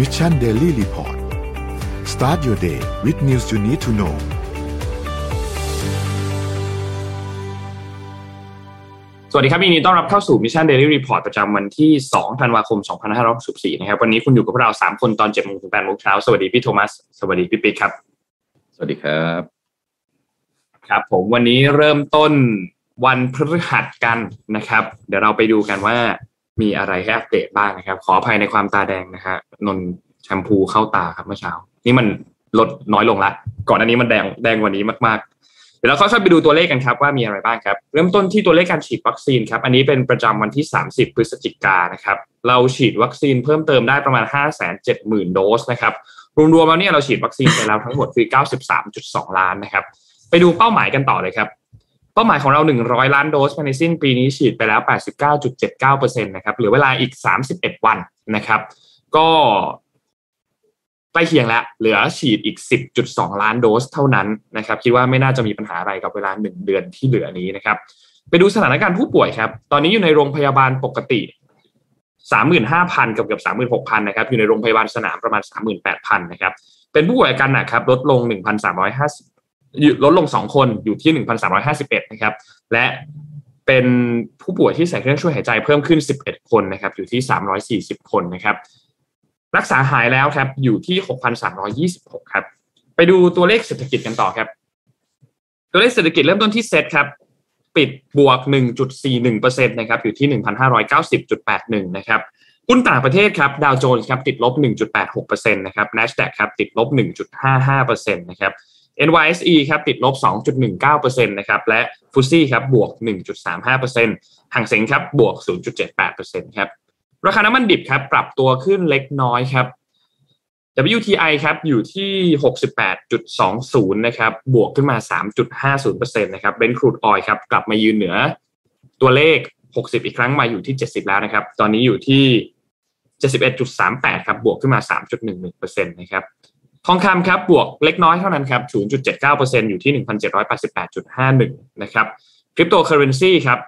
Mission Daily Report start your day with news you need to know สวัสดีครับยินดีต้อนรับเข้าสู่ Mission Daily Report ประจำวันที่ 2 ธันวาคม 2564 นะครับ วันนี้คุณอยู่กับพวกเรา3 คนตอน7โมงถึง8โมงเช้า สวัสดีพี่โทมัส สวัสดีพี่ปิ๊กครับ สวัสดีครับ ครับผมวันนี้เริ่มต้นวันพฤหัสกันนะครับ เดี๋ยวเราไปดูกันว่า มีอะไรให้อัปเดตบ้างนะครับ ขออภัยในความตาแดงนะฮะนนแชมพูเข้าตาครับเมื่อเช้า นี่มันลดน้อยลงละ ก่อนอันนี้มันแดงแดงกว่านี้มากๆ เดี๋ยวเราค่อยๆไปดูตัวเลขกันครับว่ามีอะไรบ้างครับ เริ่มต้นที่ตัวเลขการฉีดวัคซีนครับ อันนี้เป็นประจำวันที่ 30 พฤศจิกานนะครับ เราฉีดวัคซีนเพิ่มเติมได้ประมาณ 570,000 โดสนะครับ รวมๆแล้วเนี่ยเราฉีดวัคซีนไปแล้วทั้งหมดคือ 93.2 ล้านนะครับ ไปดูเป้าหมายกันต่อเลยครับ เป้าหมายของเรา 100 ล้านโดสภายในสิ้นปีนี้ฉีดไปแล้ว 89.79%นะครับเหลือเวลาอีก 31 วันนะครับ ก็ใกล้เคียงแล้วเหลือฉีดอีก 10.2 ล้านโดสเท่านั้นนะครับ คิดว่าไม่น่าจะมีปัญหาอะไรกับเวลา 1 เดือนที่เหลือนี้นะครับ ไปดูสถานการณ์ผู้ป่วยครับ ตอนนี้อยู่ในโรงพยาบาลปกติ 35,000 กับเกือบ36,000 นะครับ อยู่ในโรงพยาบาลสนามประมาณ 38,000 นะครับ เป็นผู้ป่วยอาการหนักครับ ลดลง1,350 ลดลง 2 คนอยู่ที่ 1,351 นะครับ และเป็นผู้ป่วยที่ใส่เครื่องช่วยหายใจเพิ่มขึ้น 11 คนนะครับ อยู่ที่ 340 คนนะครับ รักษาหายแล้วครับ อยู่ที่ 6,326 ครับ ไปดูตัวเลขเศรษฐกิจกันต่อครับ ตัวเลขเศรษฐกิจเริ่มต้นที่เซตครับ ปิดบวก 1.41%นะครับ อยู่ที่ 1,590.81 นะครับหุ้นต่างประเทศครับดาวโจนส์ครับติดลบ 1.86%นะครับ NASDAQ ครับติดลบ 1.55%นะครับ NYSE ครับติดลบ 2.19%นะครับและฟุซี่ครับบวก 1.35%ห่างเสงครับบวก 0.78%ครับราคาน้ำมันดิบครับปรับตัวขึ้นเล็กน้อยครับ WTI ครับอยู่ที่ 68.20 นะครับบวกขึ้นมา 3.50%นะครับเบนครูดออยครับกลับมายืนเหนือตัวเลข 60 อีกครั้งมาอยู่ที่ 70 แล้วนะครับ ตอนนี้อยู่ที่ 71.38 ครับบวกขึ้นมา 3.11%นะครับ ทองคำครับบวกเล็กน้อยเท่านั้นครับ 0.79%อยู่ที่ 1,788.51 นะครับคริปโตเคอเรนซีครับ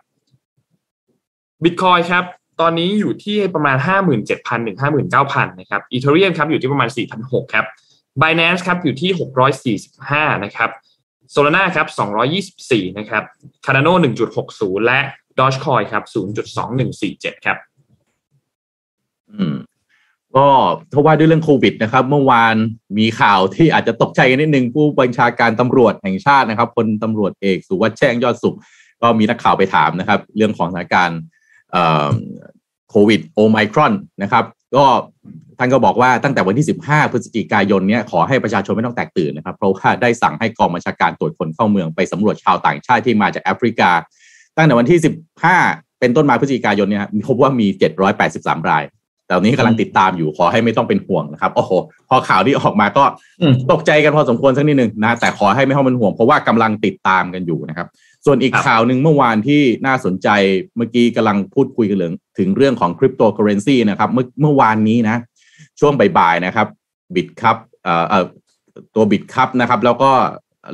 บิตคอยครับ ตอนนี้อยู่ที่ประมาณ 57,000ถึง59,000 นะครับ Ethereum ครับอยู่ที่ประมาณ 4,600 ครับ Binance ครับอยู่ที่ 645 นะครับ Solana ครับ 224 นะครับ Cardano 1.60 และ d o g e c o i ครับ 0.2147 ครับ อืม ก็ถ้าว่าด้วยเรื่องโควิดนะครับ เมื่อวานมีข่าวที่อาจจะตกใจกันนิดนึงผู้บัญชาการตำรวจแห่งชาตินะครับพลตำรวจเอกสุวัสด์แจ้งยอดสุข ก็มีนักข่าวไปถามนะครับ เรื่องของสถานการณ์โควิดโอไมครอนนะครับ ก็ท่านก็บอกว่าตั้งแต่วันที่ 15 พฤศจิกายนเนี้ยขอให้ประชาชนไม่ต้องแตกตื่นนะครับ เพราะว่าได้สั่งให้กองบัญชาการตรวจคนเข้าเมืองไปสำรวจชาวต่างชาติที่มาจากแอฟริกา ตั้งแต่วันที่ 15 เป็นต้นมาพฤศจิกายนเนี่ยพบว่ามี 783 ราย แต่ตอนนี้กำลังติดตามอยู่ขอให้ไม่ต้องเป็นห่วงนะครับ โอ้โห พอข่าวที่ออกมาก็ตกใจกันพอสมควรสักนิดหนึ่งนะ แต่ขอให้ไม่ต้องเป็นห่วงเพราะว่ากำลังติดตามกันอยู่นะครับ ส่วนอีกข่าวหนึ่งเมื่อวานที่น่าสนใจเมื่อกี้กำลังพูดคุยกันเรื่องถึงเรื่องของคริปโตเคอเรนซีนะครับ เมื่อเมื่อวานนี้นะ ช่วงบ่ายๆนะครับบิตครับเอ่อเอ่อตัวบิตครับนะครับ แล้วก็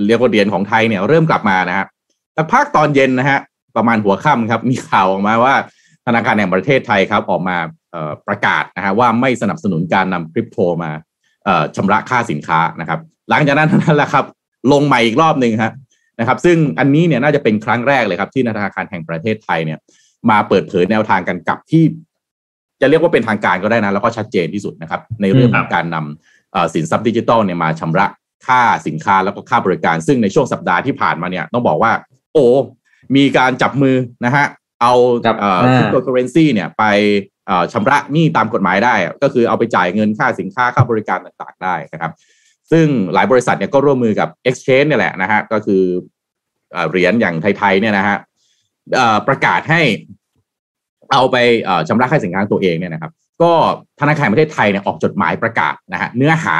เรียกว่าเหรียญของไทยเนี่ยเริ่มกลับมานะฮะแต่ภาคตอนเย็นนะฮะประมาณหัวค่ำครับ มีข่าวออกมาว่าธนาคารแห่งประเทศไทยครับออกมา ประกาศนะฮะว่าไม่สนับสนุนการนำคริปโตมาชำระค่าสินค้านะครับ หลังจากนั้นนั่นแหละครับ ลงใหม่อีกรอบหนึ่งฮะนะครับ ซึ่งอันนี้เนี่ยน่าจะเป็นครั้งแรกเลยครับที่ธนาคารแห่งประเทศไทยเนี่ย มาเปิดเผยแนวทางกันกับที่ จะเรียกว่าเป็นทางการก็ได้นะแล้วก็ชัดเจนที่สุดนะครับ ในเรื่องของการนำสินทรัพย์ดิจิทัลเนี่ยมาชำระค่าสินค้าแล้วก็ค่าบริการ ซึ่งในช่วงสัปดาห์ที่ผ่านมาเนี่ยต้องบอกว่า โอ้มีการจับมือนะฮะเอาคริปโตเคอเรนซีเนี่ยไป ชำระหนี้ตามกฎหมายได้ ก็คือเอาไปจ่ายเงินค่าสินค้าค่าบริการต่างๆได้นะครับ ซึ่งหลายบริษัทเนี่ยก็ร่วมมือกับ Exchange เนี่ยแหละนะฮะก็คือเหรียญอย่างไทยๆเนี่ยนะฮะประกาศให้เอาไปชำระค่าสินค้าตัวเองเนี่ยนะครับ ก็ธนาคารประเทศไทยเนี่ยออกจดหมายประกาศนะฮะเนื้อหา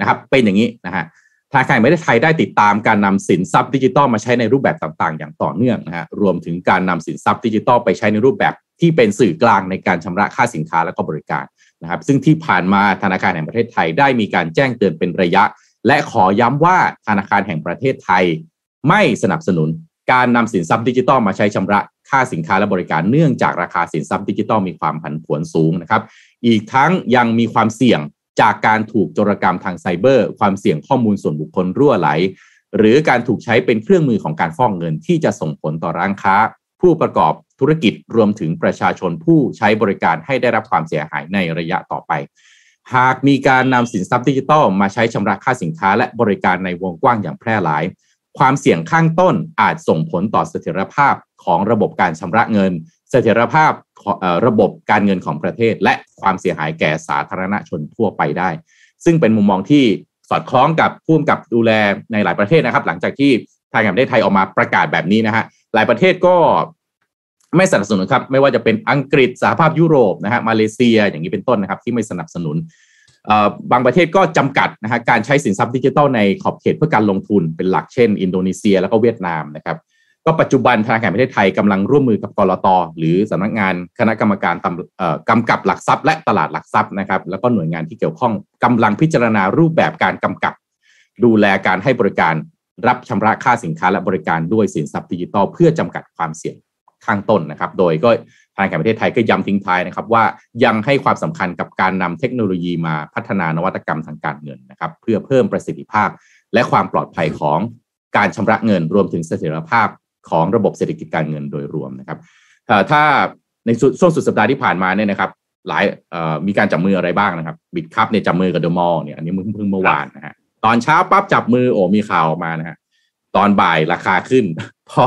นะครับ เป็นอย่างนี้นะฮะ ธนาคารแห่งประเทศไทยได้ติดตามการนำสินทรัพย์ดิจิทัลมาใช้ในรูปแบบต่างๆ อย่างต่อเนื่องนะฮะรวมถึงการนำสินทรัพย์ดิจิทัลไปใช้ในรูปแบบที่เป็นสื่อกลางในการชำระค่าสินค้าและก็บริการนะครับซึ่งที่ผ่านมาธนาคารแห่งประเทศไทยได้มีการแจ้งเตือนเป็นระยะ และขอย้ำว่าธนาคารแห่งประเทศไทย ไม่สนับสนุนการนำสินทรัพย์ดิจิทัลมาใช้ชำระค่าสินค้าและบริการเนื่องจากราคาสินทรัพย์ดิจิทัลมีความผันผวนสูงนะครับอีกทั้งยังมีความเสี่ยง จากการถูกโจรกรรมทางไซเบอร์ ความเสี่ยงข้อมูลส่วนบุคคลรั่วไหล หรือการถูกใช้เป็นเครื่องมือของการฟอกเงินที่จะส่งผลต่อร้านค้า ผู้ประกอบธุรกิจรวมถึงประชาชนผู้ใช้บริการให้ได้รับความเสียหายในระยะต่อไป หากมีการนำสินทรัพย์ดิจิทัลมาใช้ชำระค่าสินค้าและบริการในวงกว้างอย่างแพร่หลาย ความเสี่ยงข้างต้นอาจส่งผลต่อเสถียรภาพของระบบการชำระเงิน เสถียรภาพระบบการเงินของประเทศ และความเสียหายแก่สาธารณชนทั่วไปได้ ซึ่งเป็นมุมมองที่สอดคล้องกับผู้กำกับดูแลในหลายประเทศนะครับ หลังจากที่ทางการประเทศไทยออกมาประกาศแบบนี้นะฮะหลายประเทศก็ไม่สนับสนุนครับ ไม่ว่าจะเป็นอังกฤษสหภาพยุโรปนะฮะมาเลเซียอย่างนี้เป็นต้นนะครับ ที่ไม่สนับสนุนบางประเทศก็จำกัดนะฮะการใช้สินทรัพย์ดิจิทัลในขอบเขตเพื่อการลงทุนเป็นหลักเช่น อินโดนีเซียแล้วก็เวียดนามนะครับ ก็ปัจจุบันธนาคารประเทศไทยกำลังร่วมมือกับกรตหรือสำนักงานคณะกรรมการกำกับหลักทรัพย์ และตลาดหลักทรัพย์นะครับแล้วก็หน่วยงานที่เกี่ยวข้องกำลังพิจารณารูปแบบการกำกับ ดูแลการให้บริการรับชำระค่าสินค้าและบริการด้วยสินทรัพย์ดิจิทัลเพื่อจำกัดความเสี่ยงข้างต้นนะครับ โดยก็ทางการประเทศไทยก็ย้ำทิ้งท้ายนะครับ ว่ายังให้ความสำคัญกับการนำเทคโนโลยีมาพัฒนานวัตกรรมทางการเงินนะครับ เพื่อเพิ่มประสิทธิภาพ และความปลอดภัยของการชำระเงินรวมถึงเสถียรภาพ ของระบบเศรษฐกิจการเงินโดยรวมนะครับถ้าในช่วงสุดสัปดาห์ที่ผ่านมาเนี่ยนะครับ หลายมีการจับมืออะไรบ้างนะครับ Bitkub เนี่ยจับมือกับ The Mall เนี่ยอันนี้เพิ่งเมื่อวานนะฮะตอนเช้าปั๊บจับมือโอ้มีข่าวออกมานะฮะตอนบ่ายราคาขึ้น พอ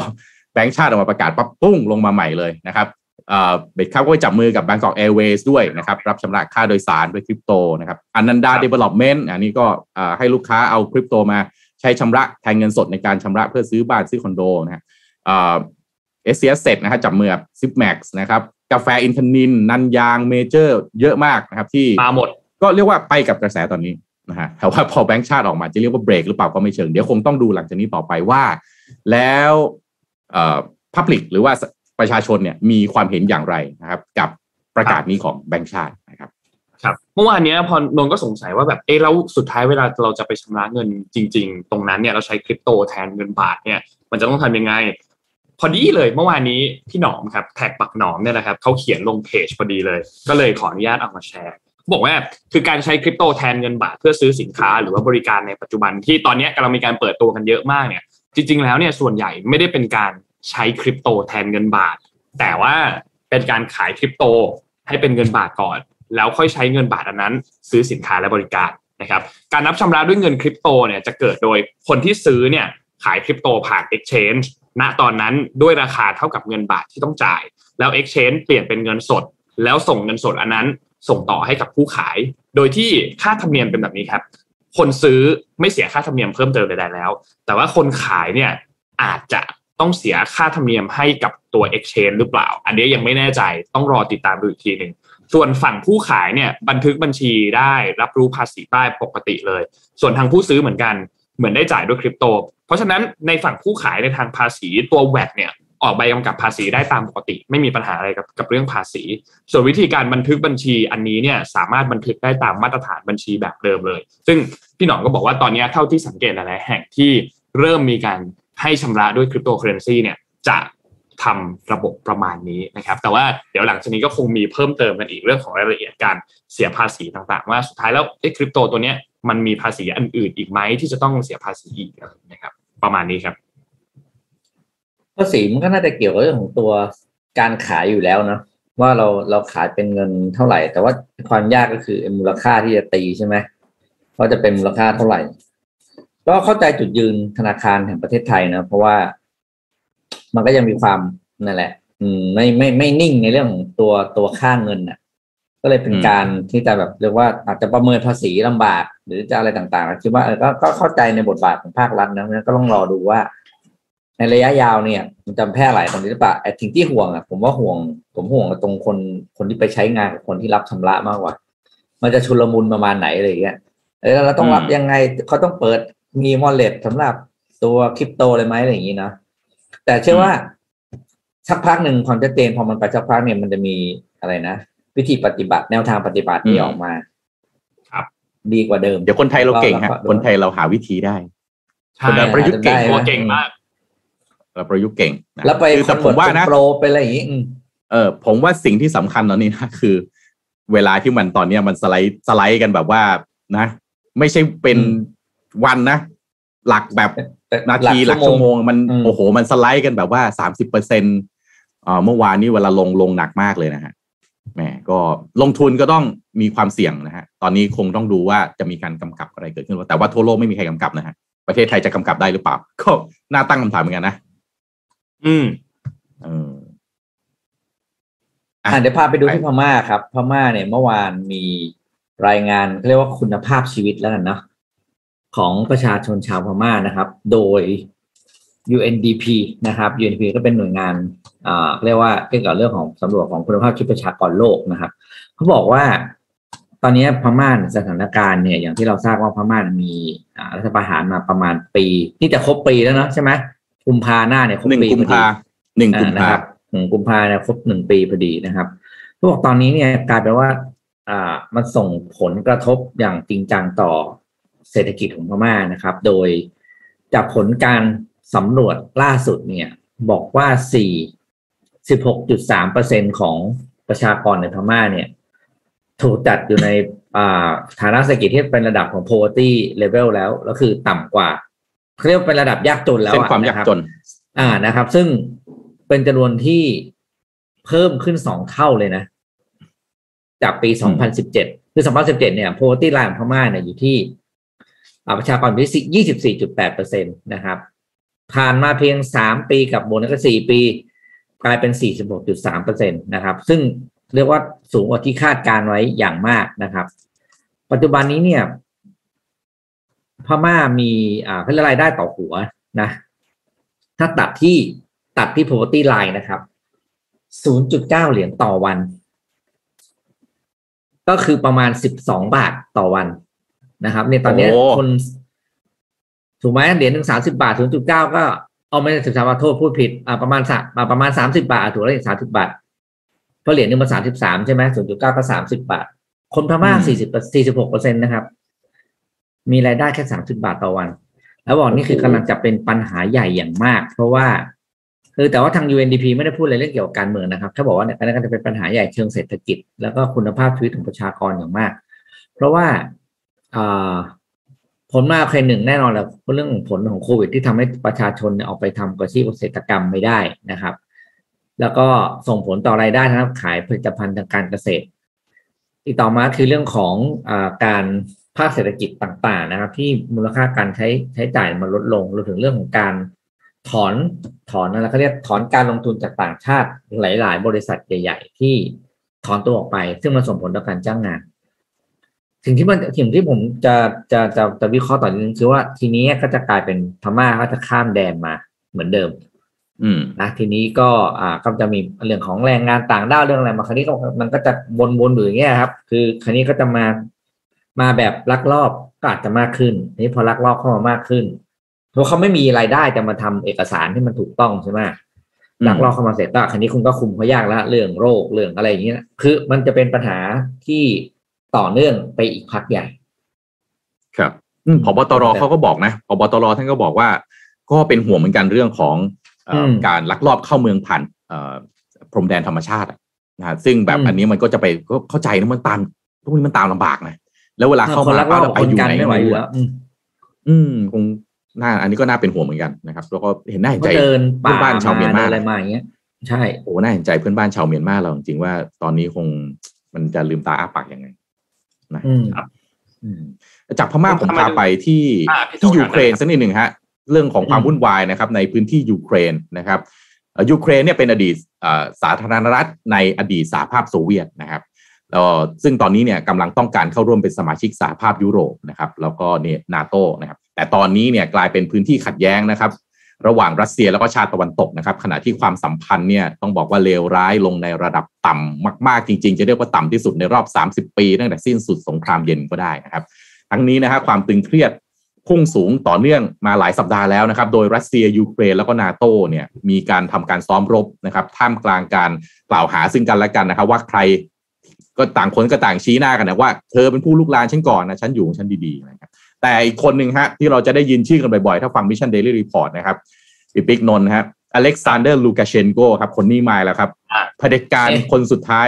แบงก์ชาติออกมาประกาศปั๊บปุ้งลงมาใหม่เลยนะครับBitkub ก็จับมือกับ Bangkok Airways ด้วยนะครับ รับชำระค่าโดยสารด้วยคริปโตนะครับอนันดา Development อันนี้ก็ให้ลูกค้าเอาคริปโตมาใช้ชำระแทนเงินสดในการชำระเพื่อซื้อบ้านซื้อคอนโดนะฮะ SC Asset นะฮะจับมือกับ Zipmex นะครับ กาแฟอินทนิล นันยางเมเจอร์ เยอะมากนะครับ ที่มาหมด ก็เรียกว่าไปกับกระแสตอนนี้นะฮะแต่ว่าพอแบงก์ชาติออกมาจะเรียกว่าเบรกหรือเปล่าก็ไม่เชิง เดี๋ยวคงต้องดูหลังจากนี้ต่อไปว่า แล้วเอ่อพับลิกหรือว่าประชาชนเนี่ยมีความเห็นอย่างไรนะครับ กับประกาศนี้ของแบงก์ชาตินะครับครับเมื่อวานนี้พอนนก็สงสัยว่าแบบเออแล้วสุดท้ายเวลาเราจะไปชำระเงินจริง ๆ ตรงนั้นเนี่ยเราใช้คริปโตแทนเงินบาทเนี่ยมันจะต้องทำยังไง พอดีเลยเมื่อวานนี้พี่หนอมครับแท็กปักหนอมเนี่ยนะครับเขาเขียนลงเพจพอดีเลย ก็เลยขออนุญาตเอามาแชร์บอกว่าคือการใช้คริปโตแทนเงินบาทเพื่อซื้อสินค้าหรือว่าบริการในปัจจุบันที่ตอนนี้กำลังมีการเปิดตัวกันเยอะมากเนี่ยจริง ๆ แล้วเนี่ยส่วนใหญ่ไม่ได้เป็นการใช้คริปโตแทนเงินบาท แต่ว่าเป็นการขายคริปโตให้เป็นเงินบาทก่อน แล้วค่อยใช้เงินบาทอันนั้น ซื้อสินค้าและบริการนะครับการนับชำระด้วยเงินคริปโตเนี่ยจะเกิดโดยคนที่ซื้อเนี่ยขายคริปโตผ่าน Exchange ณตอนนั้นด้วยราคาเท่ากับเงินบาทที่ต้องจ่าย แล้ว Exchange เปลี่ยนเป็นเงินสด แล้วส่งเงินสดอันนั้นส่งต่อให้กับผู้ขาย โดยที่ค่าธรรมเนียมเป็นแบบนี้ครับ คนซื้อไม่เสียค่าธรรมเนียมเพิ่มเติมใดๆแล้ว แต่ว่าคนขายเนี่ยอาจจะต้องเสียค่าธรรมเนียมให้กับตัว exchange หรือเปล่า อันนี้ยังไม่แน่ใจต้องรอติดตามดูอีกทีหนึ่งส่วนฝั่งผู้ขายเนี่ยบันทึกบัญชีได้รับรู้ภาษีได้ปกติเลย ส่วนทางผู้ซื้อเหมือนกัน เหมือนได้จ่ายด้วยคริปโต เพราะฉะนั้นในฝั่งผู้ขายในทางภาษีตัวแวดเนี่ยออกใบกำกับภาษีได้ตามปกติ ไม่มีปัญหาอะไรกับกับเรื่องภาษี ส่วนวิธีการบันทึกบัญชีอันนี้เนี่ยสามารถบันทึกได้ตามมาตรฐานบัญชีแบบเดิมเลย ซึ่งพี่หนองก็บอกว่าตอนนี้เท่าที่สังเกตหลายแห่งที่เริ่มมีการให้ชำระด้วยคริปโตเคอเรนซีเนี่ยจะทำระบบประมาณนี้นะครับ แต่ว่าเดี๋ยวหลังจากนี้ก็คงมีเพิ่มเติมกันอีกเรื่องของรายละเอียดการเสียภาษีต่างๆ ว่าสุดท้ายแล้วไอ้คริปโตตัวเนี้ย มันมีภาษีอันอื่นอีกไหมที่จะต้องเสียภาษีอีกนะครับ ประมาณนี้ครับภาษีมันก็น่าจะเกี่ยวกับเรื่องของตัวการขายอยู่แล้วนะว่าเราเราขายเป็นเงินเท่าไหร่ แต่ว่าความยากก็คือมูลค่าที่จะตีใช่ไหมว่าจะเป็นมูลค่าเท่าไหร่ ก็เข้าใจจุดยืนธนาคารแห่งประเทศไทยนะเพราะว่ามันก็ยังมีความนั่นแหละ อืมไม่ไม่ไม่นิ่งในเรื่องของตัวตัวค่าเงินน่ะ ก็เลยเป็นการที่จะแบบเรียกว่าอาจจะประเมินภาษีลำบาก หรือจะอะไรต่างๆคิดว่าเออก็ก็เข้าใจในบทบาทของภาครัฐนะก็ต้องรอดูว่า ในระยะยาวเนี่ย มันจะแพร่หลายตรงนี้หรือเปล่าไอ้สิ่งที่ห่วงอะผมว่าห่วง ผมห่วงตรงคนคนที่ไปใช้งานกับคนที่รับชำระมากกว่า มันจะชุลมุนประมาณไหนอะไรอย่างเงี้ยเออเราต้องรับยังไงเขาต้องเปิดมีมอลเล็ตสำหรับตัวคริปโตเลยไหมอะไรอย่างงี้นะแต่เชื่อว่าสักพักหนึ่งความชัดเจนพอมันไปสักพักเนี่ยมันจะมีอะไรนะ วิธีปฏิบัติแนวทางปฏิบัติที่ออกมา ครับ ดีกว่าเดิม เดี๋ยวคนไทยเราเก่งฮะคนไทยเราหาวิธีได้คนประยุทธ์เก่งตัวเก่งมากเราประยุกต์เก่งแล้วไปแต่ผมว่านะโปรไปอะไรอย่างนี้เออ ผมว่าสิ่งที่สำคัญตอนนี้นะคือ เวลาที่มันตอนเนี้ยมันสไลด์สไลด์กันแบบว่านะ ไม่ใช่เป็นวันนะ หลักแบบนาทีหลักชั่วโมงมันโอ้โห มันสไลด์กันแบบว่าสามสิบเปอร์เซ็นต์เมื่อวานนี้เวลาลงลงหนักมากเลยนะฮะ แหมก็ลงทุนก็ต้องมีความเสี่ยงนะฮะตอนนี้คงต้องดูว่าจะมีการกำกับอะไรเกิดขึ้นแต่ว่าทั่วโลกไม่มีใครกำกับนะฮะประเทศไทยจะกำกับได้หรือเปล่า ก็น่าตั้งคำถามเหมือนกันนะ อืมเอออ่าเดี๋ยวพาไปดูที่พม่าครับ พม่าเนี่ยเมื่อวานมีรายงานเรียกว่าคุณภาพชีวิตแล้วกันเนาะของประชาชนชาวพม่านะครับ โดย UNDP นะครับ UNDP ก็เป็นหน่วยงานอ่าเรียกว่าเกี่ยวกับเรื่องของสำรวจของคุณภาพชีวิตประชากรโลกนะครับเขาบอกว่าตอนนี้พม่าสถานการณ์เนี่ยอย่างที่เราทราบว่าพม่ามีรัฐประหารมาประมาณปี นี่จะครบปีแล้วเนาะใช่ไหมกุมภาหน้าเนี่ยครบปีกุมภาหนึ่งกุมภาหนึ่งกุมภาเนี่ยครบหนึ่งปีพอดีนะครับเขาบอกตอนนี้เนี่ยกลายเป็นว่าอ่ามันส่งผลกระทบอย่างจริงจังต่อเศรษฐกิจของพม่านะครับ โดยจากผลการ สำรวจล่าสุดเนี่ย บอกว่าสี่สิบหกจุดสามเปอร์เซ็นของประชากรในพม่าเนี่ย ถูกจัดอยู่ในฐานะเศรษฐกิจที่เป็นระดับของ poverty level แล้วแล้วคือต่ำกว่าเรียกเป็นระดับยากจนแล้วเส้นความยากจน อ่านะครับ ซึ่งเป็นจำนวนที่เพิ่มขึ้นสองเท่าเลยนะ จากปีสองพันสิบเจ็ดคือสองพันสิบเจ็ดเนี่ย poverty line ของพม่าเนี่ยอยู่ที่ประชากรอยู่ที่ยี่สิบสี่จุดแปดเปอร์เซ็นตนะครับ ผ่านมาเพียงสามปีกับโบนัสก็สี่ปี กลายเป็นสี่สิบหกจุดสามเปอร์เซ็นตนะครับ ซึ่งเรียกว่าสูงกว่าที่คาดการไว้อย่างมากนะครับ ปัจจุบันนี้เนี่ย พม่ามีอ่าเพื่อรายได้ต่อหัวนะ ถ้าตัดที่ตัดที่ poverty line นะครับ0.9เหรียญต่อวัน ก็คือประมาณ12บาทต่อวันนะครับ ในตอนนี้คน ถูกไหมเหรียญหนึ่งสามสิบาท0.9ก็เอาไม่ได้สิบสามบาทโทษพูดผิดอ่าประมาณสักประมาณ30บาทถูกแล้วสามสิบาทเพราะเหรียญหนึ่งมันสามสิบสามใช่ไหมศูนย์จุดเก้าก็สามสิบาท คนพม่าสี่สิบสี่สิบหกเปอร์เซ็นตนะครับ มีรายได้แค่สามสิบาทต่อวัน แล้วบอกนี่คือกำลังจะเป็นปัญหาใหญ่อย่างมาก เพราะว่าคือแต่ว่าทาง UNDP ไม่ได้พูดอะไรเรื่องเกี่ยวกับการเมืองนะครับ ถ้าบอกว่าเนี่ยก็จะเป็นปัญหาใหญ่เชิงเศรษฐกิจ แล้วก็คุณภาพชีวิตของประชากรอย่างมาก เพราะว่า ผลมาเคยหนึ่งแน่นอนแหละเรื่องผลของโควิด ที่ทำให้ประชาชนออกไปทำกระชีพเกษตรกรรมไม่ได้นะครับ แล้วก็ส่งผลต่อรายได้ทั้งขายผลิตภัณฑ์ทางการเกษตร อีกต่อมาคือเรื่องของอการภาคเศรษฐกิจต่างๆนะครับ ที่มูลค่าการใช้ใช้จ่ายมันลดลงรวมถึงเรื่องของการถอนถอนอะไรเขาเรียกถอนการลงทุนจากต่างชาติหลาย ๆ บริษัทใหญ่ ๆ ที่ถอนตัวออกไป ซึ่งมันส่งผลต่อการจ้างงาน สิ่งที่มันสิ่งที่ผมจะจะจะจะวิเคราะห์ต่อนี้คือว่าทีนี้ก็จะกลายเป็นพม่าก็จะข้ามแดนมาเหมือนเดิม อืมนะทีนี้ก็อ่าก็จะมีเรื่องของแรงงานต่างด้าวเรื่องอะไรมาคราวนี้ก็มันก็จะวนๆอยู่อย่างเงี้ยครับ คือคราวนี้ก็จะมามาแบบลักลอบก็อาจจะมากขึ้นนี้พอลักลอบเข้ามามากขึ้นเพราะเขาไม่มีรายได้จะมาทำเอกสารที่มันถูกต้องใช่ไหมลักลอบเข้ามาเสร็จก็คันนี้คุณก็คุมเขายากแล้วเรื่องโรคเรื่องอะไรอย่างเงี้ยคือมันจะเป็นปัญหาที่ ต่อเนื่องไปอีกพักใหญ่ ครับพบตรเขาก็บอกนะพบตรท่านก็บอกว่า ก็เป็นห่วงเหมือนกันเรื่องของการลักลอบเข้าเมืองผ่านพรมแดนธรรมชาตินะซึ่งแบบอันนี้มันก็จะไปก็เข้าใจนะมันตามพวกนี้มันตามลำบากนะแล้วเวลาเข้ามาแล้วไปอยู่ไหนไม่ไหวอยู่แล้วอืมคงน่า อันนี้ก็น่าเป็นห่วงเหมือนกันนะครับ แล้วก็เห็นน่าเห็นใจเพื่อนบ้านชาวเมียนมาอะไรมาอย่างเงี้ยใช่โอ้น่าเห็นใจเพื่อนบ้านชาวเมียนมาเราจริงว่าตอนนี้คงมันจะลืมตาอ้าปากยังไง นะครับจากพม่าผมพาไปที่ที่ยูเครนสักนิดหนึ่งฮะเรื่องของความวุ่นวายนะครับ ในพื้นที่ยูเครนนะครับยูเครนเนี่ยเป็นอดีตสาธารณรัฐในอดีตสหภาพโซเวียตนะครับซึ่งตอนนี้เนี่ยกำลังต้องการเข้าร่วมเป็นสมาชิกสหภาพยุโรปนะครับ แล้วก็เนี่ยนาโตนะครับ แต่ตอนนี้เนี่ยกลายเป็นพื้นที่ขัดแย้งนะครับ ระหว่างรัสเซียแล้วก็ชาติตะวันตกนะครับ ขณะที่ความสัมพันธ์เนี่ยต้องบอกว่าเลวร้ายลงในระดับต่ำมาก ๆ จริง ๆ จะเรียกว่าต่ำที่สุดในรอบ 30 ปี ตั้งแต่สิ้นสุดสงครามเย็นก็ได้นะครับ ทั้งนี้นะฮะความตึงเครียดพุ่งสูงต่อเนื่องมาหลายสัปดาห์แล้วนะครับ โดยรัสเซียยูเครนแล้วก็นาโตเนี่ยมีการทำการซ้อมรบนะครับท่ามกลางการกล่าวหาซึ่งกันและกันนะครับ ว่าใครก็ต่างคนก็ต่างชี้หน้ากันนะว่าเธอเป็นผู้ลุกลานฉันก่อนนะฉันอยู่ของฉันดีๆนะครับ แต่อีกคนหนึ่งฮะที่เราจะได้ยินชื่อกันบ่อยๆ ถ้าฟัง Mission Daily Report นะครับปิปิกนนท์ฮะอเล็กซานเดอร์ลูกาเชนโกครับ คนนี้มาแล้วครับอะเผด็จการเอ๊ะคนสุดท้าย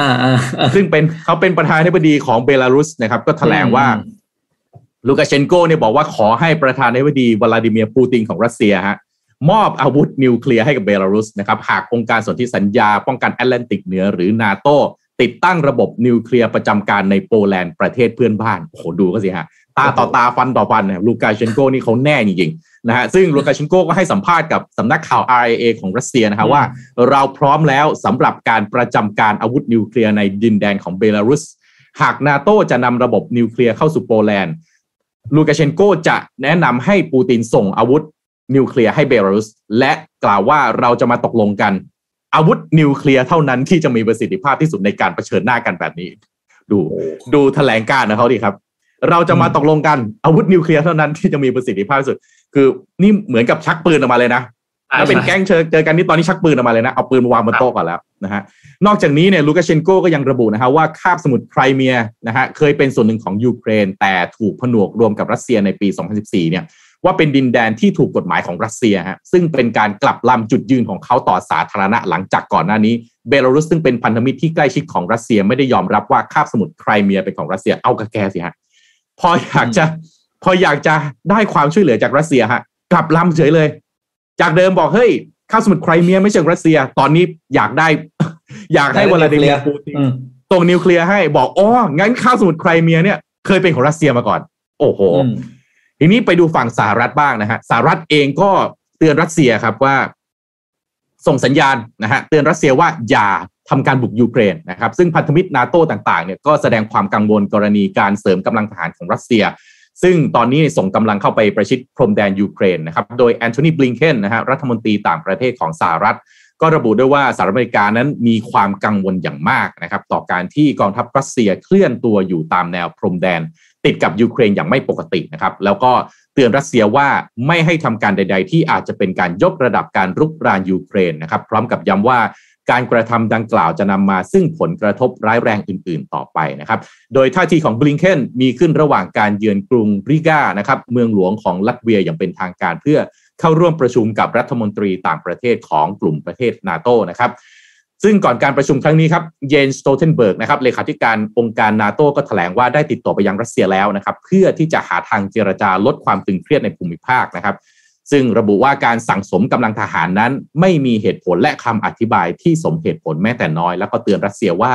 อ่าอ่าอ่าซึ่งเป็นเขาเป็นประธานาธิบดีของเบลารุสนะครับ ก็แถลงว่าอืมลูกาเชนโกเนี่ยบอกว่าขอให้ประธานาธิบดีวลาดิเมียร์ปูตินของรัสเซียฮะมอบอาวุธนิวเคลียร์ให้กับเบลารุสนะครับ หากองค์การสนธิสัญญา ป้องกันแอตแลนติกเหนือหรือนาโตติดตั้งระบบนิวเคลียร์ประจำการในโปแลนด์ประเทศเพื่อนบ้านโอ้โหดูก็สิฮะ ตาต่อตาฟันต่อฟันนะลูกาเชนโกนี่เขาแน่จริงๆนะฮะซึ่งลูกาเชนโกก็ให้สัมภาษณ์กับสำนักข่าว RIA ของรัสเซียนะฮะว่าเราพร้อมแล้วสำหรับการประจำการอาวุธนิวเคลียร์ในดินแดนของเบลารุส หากนาโตจะนำระบบนิวเคลียร์เข้าสู่โปแลนด์ลูกาเชนโกจะแนะนำให้ปูตินส่งอาวุธนิวเคลียร์ให้เบลารุส และกล่าวว่าเราจะมาตกลงกัน อาวุธนิวเคลียร์เท่านั้นที่จะมีประสิทธิภาพที่สุดในการเผชิญหน้ากันแบบนี้ ดูดูแถลงการณ์นะเขาดีครับ เราจะมาตกลงกันอาวุธนิวเคลียร์เท่านั้นที่จะมีประสิทธิภาพที่สุด คือนี่เหมือนกับชักปืนออกมาเลยนะถ้าเป็นแก๊งเจอเจอกันนี่ตอนนี้ชักปืนออกมาเลยนะ เอาปืนมาวางบนโต๊ะก่อนแล้วนะฮะนอกจากนี้เนี่ยลูกาเชนโกก็ยังระบุนะฮะว่าคาบสมุทรไครเมียนะฮะเคยเป็นส่วนหนึ่งของยูเครน แต่ถูกผนวกรวมกับรัสเซียในปี 2014 เนี่ยว่าเป็นดินแดนที่ถูกกฎหมายของรัสเซียฮะซึ่งเป็นการกลับลำจุดยืนของเขาต่อสาธารณะหลังจากก่อนหน้านี้เบลารุสซึ่งเป็นพันธมิตรที่ใกล้ชิดของรัสเซียไม่ได้ยอมรับว่าคาบสมุทรไครเมียเป็นของรัสเซียเอากะแกสิฮะ พออยากจะ พออยากจะได้ความช่วยเหลือจากรัสเซียฮะ กลับลำเฉยเลย จากเดิมบอกเฮ้ยคาบสมุทรไครเมียไม่ใช่ของรัสเซีย ตอนนี้อยากได้ อยากให้วลาดิเมียร์ปูตินอืมส่งนิวเคลียร์ให้บอกอ๋องั้นคาบสมุทรไครเมียเนี่ยเคยเป็นของรัสเซียมาก่อน โอ้โหอืมทีนี้ไปดูฝั่งสหรัฐบ้างนะฮะสหรัฐเองก็เตือนรัสเซียครับว่า ส่งสัญญาณนะฮะเตือนรัสเซียว่าอย่า ทำการบุกยูเครนนะครับซึ่งพันธมิตรนาโต้ต่างๆเนี่ยก็แสดงความกังวลกรณีการเสริมกำลังทหารของรัสเซีย ซึ่งตอนนี้ส่งกำลังเข้าไปประชิดพรมแดนยูเครนนะครับโดยแอนโทนีบลิงเคนนะฮะรัฐมนตรีต่างประเทศของสหรัฐ ก็ระบุด้วยว่าสหรัฐอเมริกานั้นมีความกังวลอย่างมากนะครับต่อการที่กองทัพรัสเซียเคลื่อนตัวอยู่ตามแนวพรมแดนติดกับยูเครนอย่างไม่ปกตินะครับแล้วก็เตือนรัสเซียว่าไม่ให้ทำการใด ๆ ที่อาจจะเป็นการยกระดับการรุกรานยูเครนนะครับพร้อมกับย้ำว่า การกระทำดังกล่าวจะนำมาซึ่งผลกระทบร้ายแรงอื่น ๆ ต่อไปนะครับ โดยท่าทีของบลิงเคนมีขึ้นระหว่างการเยือนกรุงริกานะครับเมืองหลวงของลัตเวียอย่างเป็นทางการเพื่อเข้าร่วมประชุมกับรัฐมนตรีต่างประเทศของกลุ่มประเทศนาโตนะครับซึ่งก่อนการประชุมครั้งนี้ครับเยนสโตเทนเบิร์กนะครับเลขาธิการองค์การนาโตก็แถลงว่าได้ติดต่อไปยังรัสเซียแล้วนะครับ เพื่อที่จะหาทางเจรจาลดความตึงเครียดในภูมิภาคนะครับ ซึ่งระบุว่าการสั่งสมกำลังทหารนั้น ไม่มีเหตุผลและคำอธิบายที่สมเหตุผลแม้แต่น้อย แล้วก็เตือนรัสเซียว่า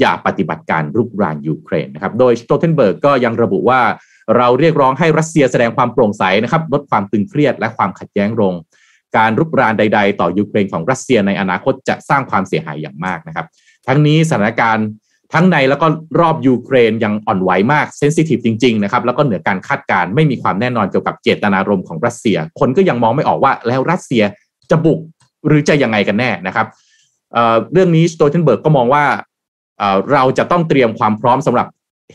อย่าปฏิบัติการรุกรานยูเครนนะครับ โดยสโตเทนเบิร์กก็ยังระบุว่าเราเรียกร้องให้รัสเซียแสดงความโปร่งใสนะครับลดความตึงเครียดและความขัดแย้งลง การรุกรานใด ๆ ต่อยูเครนของรัสเซียในอนาคตจะสร้างความเสียหายอย่างมากนะครับ ทั้งนี้สถานการณ์ ทั้งในแล้วก็รอบยูเครนยังอ่อนไหวมาก sensitive จริงๆนะครับแล้วก็เหนือการคาดการณ์ไม่มีความแน่นอนเกี่ยวกับเจตนารมณ์ของรัสเซีย คนก็ยังมองไม่ออกว่าแล้วรัสเซียจะบุกหรือจะยังไงกันแน่นะครับเรื่องนี้สโตเทนเบิร์กก็มองว่าเราจะต้องเตรียมความพร้อมสำหรับ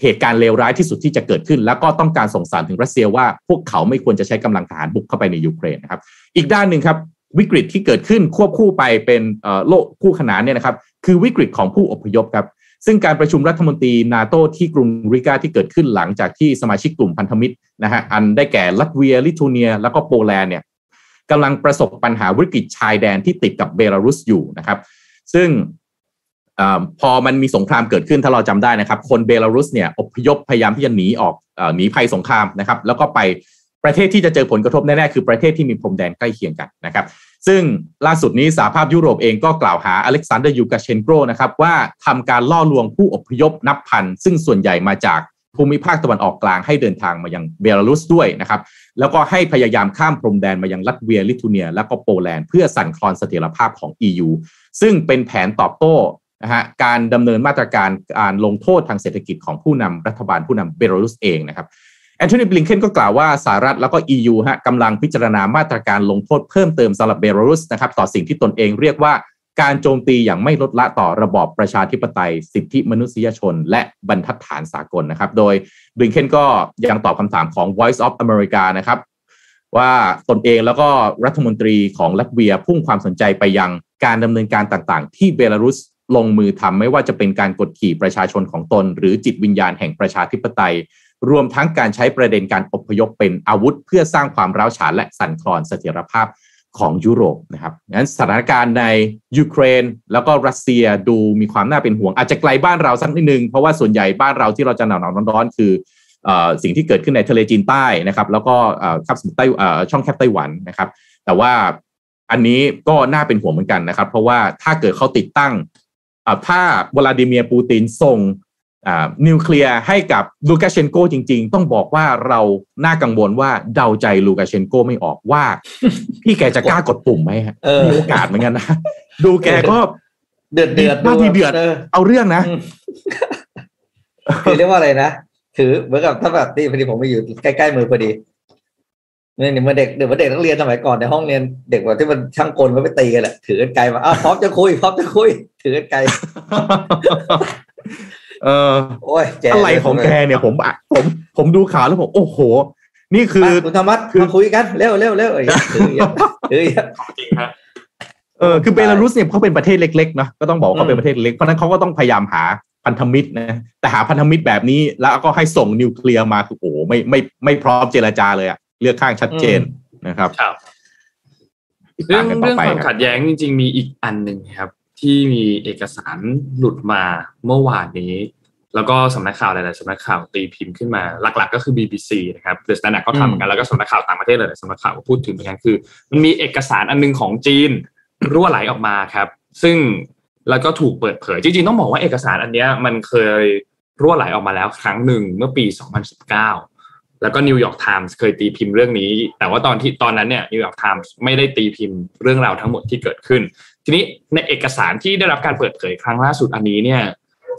เหตุการณ์เลวร้ายที่สุดที่จะเกิดขึ้น แล้วก็ต้องการส่งสารถึงรัสเซียว่าพวกเขาไม่ควรจะใช้กำลังทหารบุกเข้าไปในยูเครนนะครับ อีกด้านหนึ่งครับวิกฤตที่เกิดขึ้นควบคู่ไปเป็นโลกคู่ขนานเนี่ยนะครับ คือวิกฤตของผู้อพยพครับ ซึ่งการประชุมรัฐมนตรีนาโตที่กรุงริกาที่เกิดขึ้นหลังจากที่สมาชิกกลุ่มพันธมิตรนะฮะอันได้แก่ลัตเวีย ลิทัวเนีย แล้วก็โปแลนด์เนี่ยกำลังประสบปัญหาวิกฤตชายแดนที่ติดกับเบลารุสอยู่นะครับ ซึ่งอพอมันมีสงครามเกิดขึ้นถ้าเราจำได้นะครับ คนเบลารุสเนี่ยอพยพพยายามที่จะหนีออกหนีภัยสงครามนะครับ แล้วก็ไปประเทศที่จะเจอผลกระทบแน่ๆคือประเทศที่มีพรมแดนใกล้เคียงกันนะครับ ซึ่งล่าสุดนี้สหภาพยุโรปเองก็กล่าวหาอเล็กซานเดอร์ลูกาเชนโกนะครับว่าทำการล่อลวงผู้อพยพนับพัน ซึ่งส่วนใหญ่มาจากภูมิภาคตะวันออกกลางให้เดินทางมายังเบลารุสด้วยนะครับ แล้วก็ให้พยายามข้ามพรมแดนมายังลัตเวีย ลิทัวเนีย และก็โปแลนด์เพื่อสั่นคลอนเสถียรภาพของ EU ซึ่งเป็นแผนตอบโต้นะฮะการดำเนินมาตรการการลงโทษทางเศรษฐกิจของผู้นำรัฐบาลผู้นำเบลารุสเองนะครับ อนโทนีบลิงเคนก็กล่าวว่าสหรัฐแล้วก็ EU ฮะกำลังพิจารณามาตรการลงโทษเพิ่มเติมสำหรับเบลารุสนะครับต่อสิ่งที่ตนเองเรียกว่าการโจมตีอย่างไม่ลดละต่อระบอบประชาธิปไตย สิทธิมนุษยชน และบรรทัดฐานสากลนะครับ โดยบลิงเคนก็ยังตอบคำถามของ Voice of America นะครับว่าตนเองแล้วก็รัฐมนตรีของลัตเวียพุ่งความสนใจไปยังการดำเนินการต่างๆ ที่เบลารุสลงมือทำไม่ว่าจะเป็นการกดขี่ประชาชนของตน หรือจิตวิญญาณแห่งประชาธิปไตย รวมทั้งการใช้ประเด็นการอพยพเป็นอาวุธ เพื่อสร้างความร้าวฉานและสั่นคลอนเสถียรภาพของยุโรปนะครับงั้นสถานการณ์ในยูเครน แล้วก็รัสเซียดูมีความน่าเป็นห่วง อาจจะไกลบ้านเราสักนิดนึง เพราะว่าส่วนใหญ่บ้านเราที่เราจะหนาวๆร้อนๆคือสิ่งที่เกิดขึ้นในทะเลจีนใต้นะครับ แล้วก็คาบสมุทรใต้ช่องแคบไต้หวันนะครับ แต่ว่าอันนี้ก็น่าเป็นห่วงเหมือนกันนะครับ เพราะว่าถ้าเกิดเขาติดตั้งถ้าวลาดิเมียร์ปูตินส่ง นิวเคลียร์ให้กับลูกาเชนโกจริง ๆ ต้องบอกว่าเราน่ากังวลว่าเดาใจลูกาเชนโกไม่ออกว่า พี่แกจะกล้ากดปุ่มไหมฮะมีโอกาสเหมือนกันนะ ดูแกก็เดือดเดือดมาทีเดือดเอาเรื่องนะ คือเรียกว่าอะไรนะถือเหมือนกับถ้าแบบนี่พอดีผมไปอยู่ใกล้ๆมือพอดีเนี่ยเมื่อเด็กเดี๋ยวเด็กนักเรียนสมัยก่อนในห้องเรียนเด็กแบบที่มันช่างกลก็ไปตีกันแหละถือกันไกลมาอ้าวพร้อมจะคุยพร้อมจะคุย ถือกันไกล เออโอ้ยอะไรของแกเนี่ยผมผมผมดูข่าวแล้วผมโอ้โห นี่คือคุณธรรมะมาคุยกันเร็วเร็วเร็วเออจริงฮะเออคือเบลารุสเนี่ยเขาเป็นประเทศเล็กๆนะก็ต้องบอกเขาเป็นประเทศเล็กเพราะนั้นเขาก็ต้องพยายามหาพันธมิตรนะแต่หาพันธมิตรแบบนี้ แล้วก็ให้ส่งนิวเคลียร์มาคือโอ้ไม่ไม่ไม่พร้อมเจรจาเลยอะเลือกข้างชัดเจนนะครับครับเรื่องเรื่องความขัดแย้งจริง ๆ มีอีกอันหนึ่งครับ ที่มีเอกสารหลุดมาเมื่อวานนี้ แล้วก็สำนักข่าวหลายๆสำนักข่าวตีพิมพ์ขึ้นมาหลัก ๆ ก็คือ BBC นะครับ The Standard ก็ทำเหมือนกันแล้วก็สำนักข่าวต่างประเทศหลายๆสำนักข่าวก็พูดถึงเหมือนกันคือ มันมีเอกสารอันนึงของจีนรั่วไหลออกมาครับ ซึ่งแล้วก็ถูกเปิดเผย จริงๆ ต้องบอกว่าเอกสารอันนี้มันเคยรั่วไหลออกมาแล้วครั้งหนึ่งเมื่อปี 2019 แล้วก็นิวยอร์กไทมส์เคยตีพิมพ์เรื่องนี้ แต่ว่าตอนที่ตอนนั้นเนี่ยนิวยอร์กไทมส์ไม่ได้ตีพิมพ์เรื่องราวทั้งหมดที่เกิดขึ้น ทีนี้ในเอกสารที่ได้รับการเปิดเผยครั้งล่าสุดอันนี้เนี่ย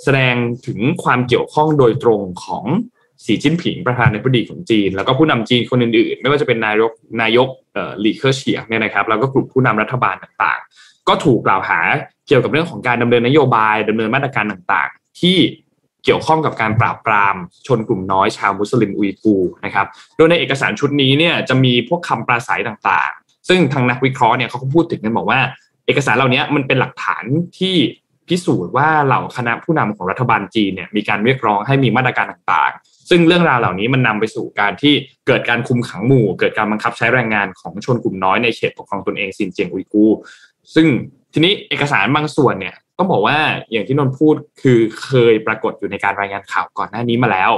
แสดงถึงความเกี่ยวข้องโดยตรงของสีจิ้นผิงประธานาธิบดีของจีน แล้วก็ผู้นำจีนคนอื่นๆ ไม่ว่าจะเป็นนายกนายกหลี่เค่อเฉียงเนี่ยนะครับแล้วก็กลุ่มผู้นำรัฐบาลต่างๆ ก็ถูกกล่าวหาเกี่ยวกับเรื่องของการดำเนินนโยบายดำเนินมาตรการต่างๆ ที่เกี่ยวข้องกับการปราบปรามชนกลุ่มน้อยชาวมุสลิมอุยกูร์นะครับโดยในเอกสารชุดนี้เนี่ยจะมีพวกคำปราศรัยต่างๆ ซึ่งทางนักวิเคราะห์เนี่ยเขาก็พูดถึงกันบอกว่า เอกสารเหล่านี้มันเป็นหลักฐานที่พิสูจน์ว่าเหล่าคณะผู้นำของรัฐบาลจีนเนี่ยมีการเรียกร้องให้มีมาตรการต่างๆ ซึ่งเรื่องราวเหล่านี้มันนำไปสู่การที่เกิดการคุมขังหมู่ เกิดการบังคับใช้แรงงานของชนกลุ่มน้อยในเขตปกครองตนเองซินเจียงอุยกู ซึ่งทีนี้เอกสารบางส่วนเนี่ยต้องบอกว่าอย่างที่นนพูดคือเคยปรากฏอยู่ในการรายงานข่าวก่อนหน้านี้มาแล้ว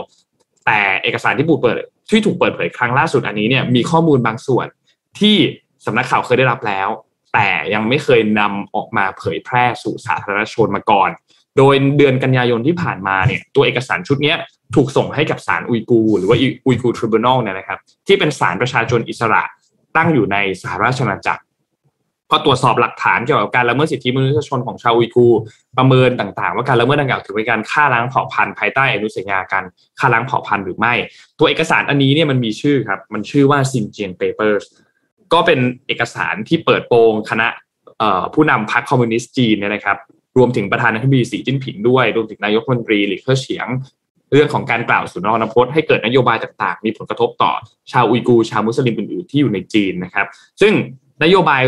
แต่เอกสารที่ถูกเปิดที่ถูกเปิดเผยครั้งล่าสุดอันนี้เนี่ยมีข้อมูลบางส่วนที่สำนักข่าวเคยได้รับแล้ว แต่ยังไม่เคยนำออกมาเผยแพร่สู่สาธารณชนมาก่อน โดยเดือนกันยายนที่ผ่านมาเนี่ยตัวเอกสารชุดนี้ถูกส่งให้กับศาลอุยกู หรือว่าอุยกูทริบูนอลเนี่ยนะครับ ที่เป็นศาลประชาชนอิสระตั้งอยู่ในสหราชอาณาจักรพอตรวจสอบหลักฐานเกี่ยวกับการละเมิดสิทธิมนุษยชนของชาวอุยกู ประเมินต่างๆ ว่าการละเมิดดังกล่าวถือเป็นการฆ่าล้างเผ่าพันธุ์ภายใต้อนุสัญญาการฆ่าล้างเผ่าพันธุ์หรือไม่ ตัวเอกสารอันนี้เนี่ยมันมีชื่อครับ มันชื่อว่าซินเจียง Papers ก็เป็นเอกสารที่เปิดโปงคณะผู้นำพรรคคอมมิวนิสต์จีนเนี่ยนะครับ รวมถึงประธานาธิบดีสีจิ้นผิงด้วย รวมถึงนายกรัฐมนตรีหลี่เค่อเฉียง เรื่องของการกล่าวสุนทรพจน์ให้เกิดนโยบายต่างๆ มีผลกระทบต่อชาวอุยกูร์ชาวมุสลิมอื่นๆที่อยู่ในจีนนะครับ ซึ่งนโยบาย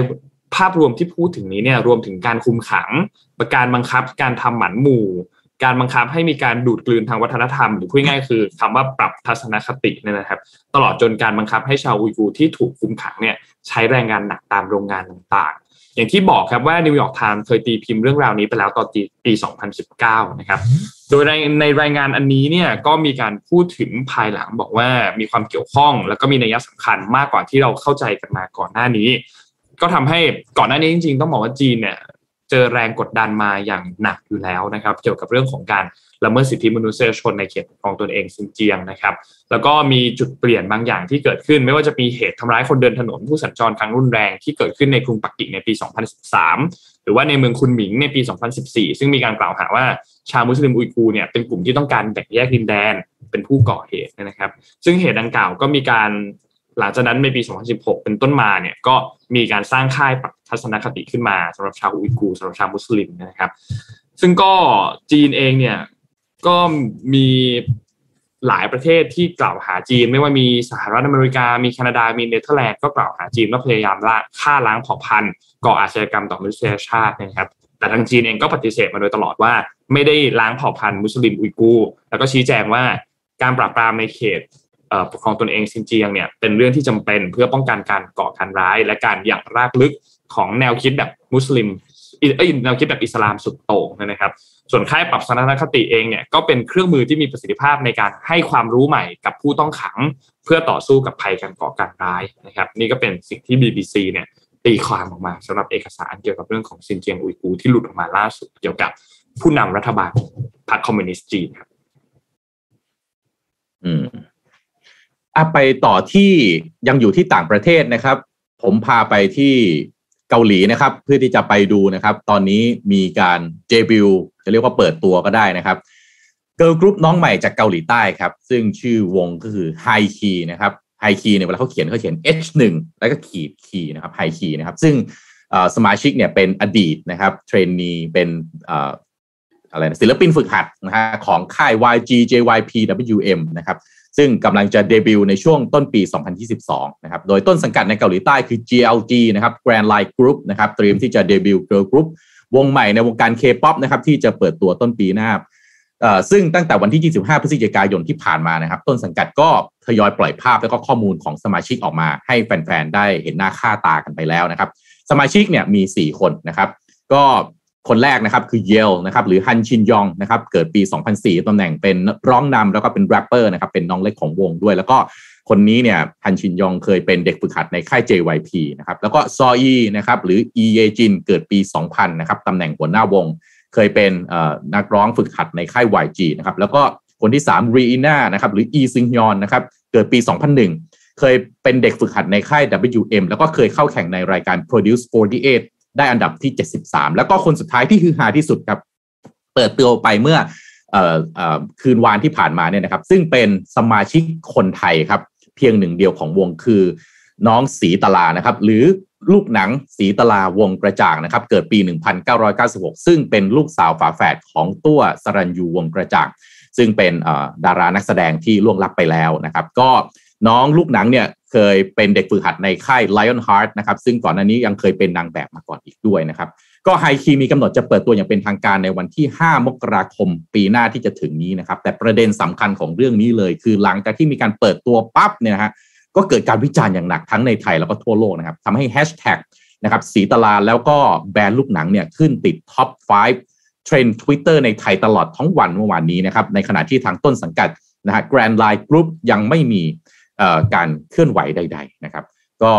ภาพรวมที่พูดถึงนี้เนี่ยรวมถึงการคุมขังการบังคับ การทำหมันหมู่ การบังคับให้มีการดูดกลืนทางวัฒนธรรม หรือพูดง่ายคือคำว่าปรับทัศนคติเนี่ยนะครับ ตลอดจนการบังคับให้ชาวอุยกูร์ที่ถูกคุมขังเนี่ยใช้แรงงานหนักตามโรงงานต่างๆ อย่างที่บอกครับว่า New York Times เคยตีพิมพ์เรื่องราวนี้ไปแล้วตอนปี 2019 นะครับ โดยในรายงานอันนี้เนี่ยก็มีการพูดถึงภายหลังบอกว่ามีความเกี่ยวข้อง แล้วก็มีนัยสำคัญมากกว่าที่เราเข้าใจกันมาก่อนหน้านี้ ก็ทำให้ก่อนหน้านี้จริง ๆ ต้องบอกว่าจีนเนี่ย เจอแรงกดดันมาอย่างหนักอยู่แล้วนะครับ เกี่ยวกับเรื่องของการละเมิดสิทธิมนุษยชนในเขตของตนเองซินเจียงนะครับ แล้วก็มีจุดเปลี่ยนบางอย่างที่เกิดขึ้น ไม่ว่าจะมีเหตุทำร้ายคนเดินถนนผู้สัญจรครั้งรุนแรงที่เกิดขึ้นในกรุงปักกิ่งในปี 2013 หรือว่าในเมืองคุนหมิงในปี 2014 ซึ่งมีการกล่าวหาว่าชาวมุสลิมอุยกูเนี่ยเป็นกลุ่มที่ต้องการแบ่งแยกดินแดนเป็นผู้ก่อเหตุนะครับ ซึ่งเหตุดังกล่าวก็มีการ หลังจากนั้นในปี 2016 เป็นต้นมาเนี่ยก็มีการสร้างค่ายปรับทัศนคติขึ้นมาสำหรับชาวอุยกูสำหรับชาวมุสลิมนะครับ ซึ่งก็จีนเองเนี่ยก็มีหลายประเทศที่กล่าวหาจีน ไม่ว่ามีสหรัฐอเมริกา มีแคนาดา มีเนเธอร์แลนด์ก็กล่าวหาจีนว่าพยายามล่าฆ่าล้างเผ่าพันธุ์ก่ออาชญากรรมต่อมนุษยชาตินะครับ แต่ทางจีนเองก็ปฏิเสธมาโดยตลอดว่า ไม่ได้ล้างเผ่าพันธุ์มุสลิมอุยกู แล้วก็ชี้แจงว่าการปราบปรามในเขต ปกครองตนเองซินเจียงเนี่ยเป็นเรื่องที่จำเป็นเพื่อป้องกันการก่อการร้าย และการอย่างรากลึกของแนวคิดแบบมุสลิมเอ้ยแนวคิดแบบอิสลามสุดโต่งนะครับ ส่วนค่ายปรับสนานคติเองเนี่ยก็เป็นเครื่องมือที่มีประสิทธิภาพในการให้ความรู้ใหม่กับผู้ต้องขัง เพื่อต่อสู้กับภัยการก่อการร้ายนะครับ นี่ก็เป็นสิ่งที่ BBC เนี่ยตีความออกมาสำหรับเอกสารเกี่ยวกับเรื่องของซินเจียงอุยกูที่หลุดออกมาล่าสุดเกี่ยวกับผู้นำรัฐบาลพรรคคอมมิวนิสต์จีนครับอืม อะไปต่อที่ยังอยู่ที่ต่างประเทศนะครับ ผมพาไปที่เกาหลีนะครับ เพื่อที่จะไปดูนะครับ ตอนนี้มีการเดบิวต์จะเรียกว่าเปิดตัวก็ได้นะครับเกิร์ลกรุ๊ปน้องใหม่จากเกาหลีใต้ครับ ซึ่งชื่อวงก็คือไฮคีนะครับไฮคีเนี่ยเวลาเขาเขียนเขาเขียน H1 แล้วก็ขีด KEY นะครับไฮคีนะครับ ซึ่งสมาชิกเนี่ยเป็นอดีตนะครับเทรนนีเป็นอะไรนะศิลปินฝึกหัดนะฮะของค่าย YG JYP WM นะครับ ซึ่งกำลังจะเดบิวต์ในช่วงต้นปี 2022 นะครับ โดยต้นสังกัดในเกาหลีใต้คือ GLG นะครับ Grand Line Group นะครับเตรียมที่จะเดบิวต์ Girl Group วงใหม่ในวงการ K-POP นะครับที่จะเปิดตัวต้นปีหน้าซึ่งตั้งแต่วันที่ 25 พฤศจิกายนที่ผ่านมานะครับ ต้นสังกัดก็ทยอยปล่อยภาพและก็ข้อมูลของสมาชิกออกมา ให้แฟนๆ ได้เห็นหน้าค่าตากันไปแล้วนะครับ สมาชิกเนี่ยมี 4 คนนะครับ ก็ คนแรกนะครับคือเยลนะครับหรือฮันชินยองนะครับเกิดปี 2004ตำแหน่งเป็นร้องนำแล้วก็เป็นแรปเปอร์นะครับเป็นน้องเล็กของวงด้วย แล้วก็คนนี้เนี่ยฮันชินยองเคยเป็นเด็กฝึกหัดในค่าย JYP นะครับแล้วก็ซออีนะครับหรืออีเยจินเกิดปี 2000นะครับตำแหน่งหัวหน้าวง เคยเป็นนักร้องฝึกหัดในค่าย YG นะครับแล้วก็คนที่3รีน่านะครับหรืออีซิงยอนนะครับเกิดปี 2001 เคยเป็นเด็กฝึกหัดในค่าย WM แล้วก็เคยเข้าแข่งในรายการ Produce 48 ได้อันดับที่ 73 แล้วก็คนสุดท้ายที่คือฮาที่สุดครับ เปิดตัวไปเมื่อคืนวานที่ผ่านมาเนี่ยนะครับ ซึ่งเป็นสมาชิกคนไทยครับ เพียงหนึ่งเดียวของวงคือน้องสีตลานะครับ หรือลูกหนังสีตลาวงกระจ่างนะครับ เกิดปี 1996 ซึ่งเป็นลูกสาวฝาแฝดของตัวสรัญยูวงกระจ่าง ซึ่งเป็นดารานักแสดงที่ล่วงลับไปแล้วนะครับ ก็น้องลูกหนังเนี่ย เคยเป็นเด็กฝึกหัดในค่าย Lion Heart นะครับ ซึ่งก่อนหน้านี้ยังเคยเป็นนางแบบมาก่อนอีกด้วยนะครับ ก็ไฮคีมีกำหนดจะเปิดตัวอย่างเป็นทางการในวันที่ 5 มกราคมปีหน้าที่จะถึงนี้นะครับ แต่ประเด็นสำคัญของเรื่องนี้เลย คือหลังจากที่มีการเปิดตัวปั๊บเนี่ยนะฮะก็เกิดการวิจารณ์อย่างหนักทั้งในไทยแล้วก็ทั่วโลกนะครับทำให้แฮชแท็กนะครับสีตลาแล้วก็แบรนด์ลูกหนังเนี่ยขึ้นติดท็อป 5 เทรนด์ทวิตเตอร์ในไทยตลอดทั้งวันเมื่อวานนี้นะครับในขณะที่ทางต้นสังกัดนะฮะ Grand Line Group ยังไม่มี การเคลื่อนไหวใด ๆ นะครับ ก็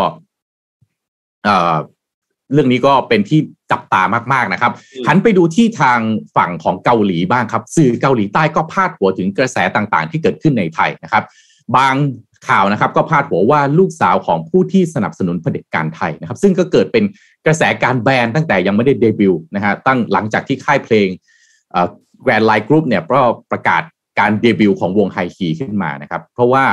เรื่องนี้ก็เป็นที่จับตามากๆนะครับหันไปดูที่ทางฝั่งของเกาหลีบ้างครับ สื่อเกาหลีใต้ก็พาดหัวถึงกระแสต่างๆ ที่เกิดขึ้นในไทยนะครับ บางข่าวนะครับก็พาดหัวว่าลูกสาวของผู้ที่สนับสนุนเผด็จการไทยนะครับ ซึ่งก็เกิดเป็นกระแสการแบนตั้งแต่ยังไม่ได้เดบิวต์นะฮะตั้งหลังจากที่ค่ายเพลงแกรนด์ไลน์กรุ๊ปเนี่ยก็ประกาศการเดบิวต์ของวงไฮคีขึ้นมานะครับ เพราะว่า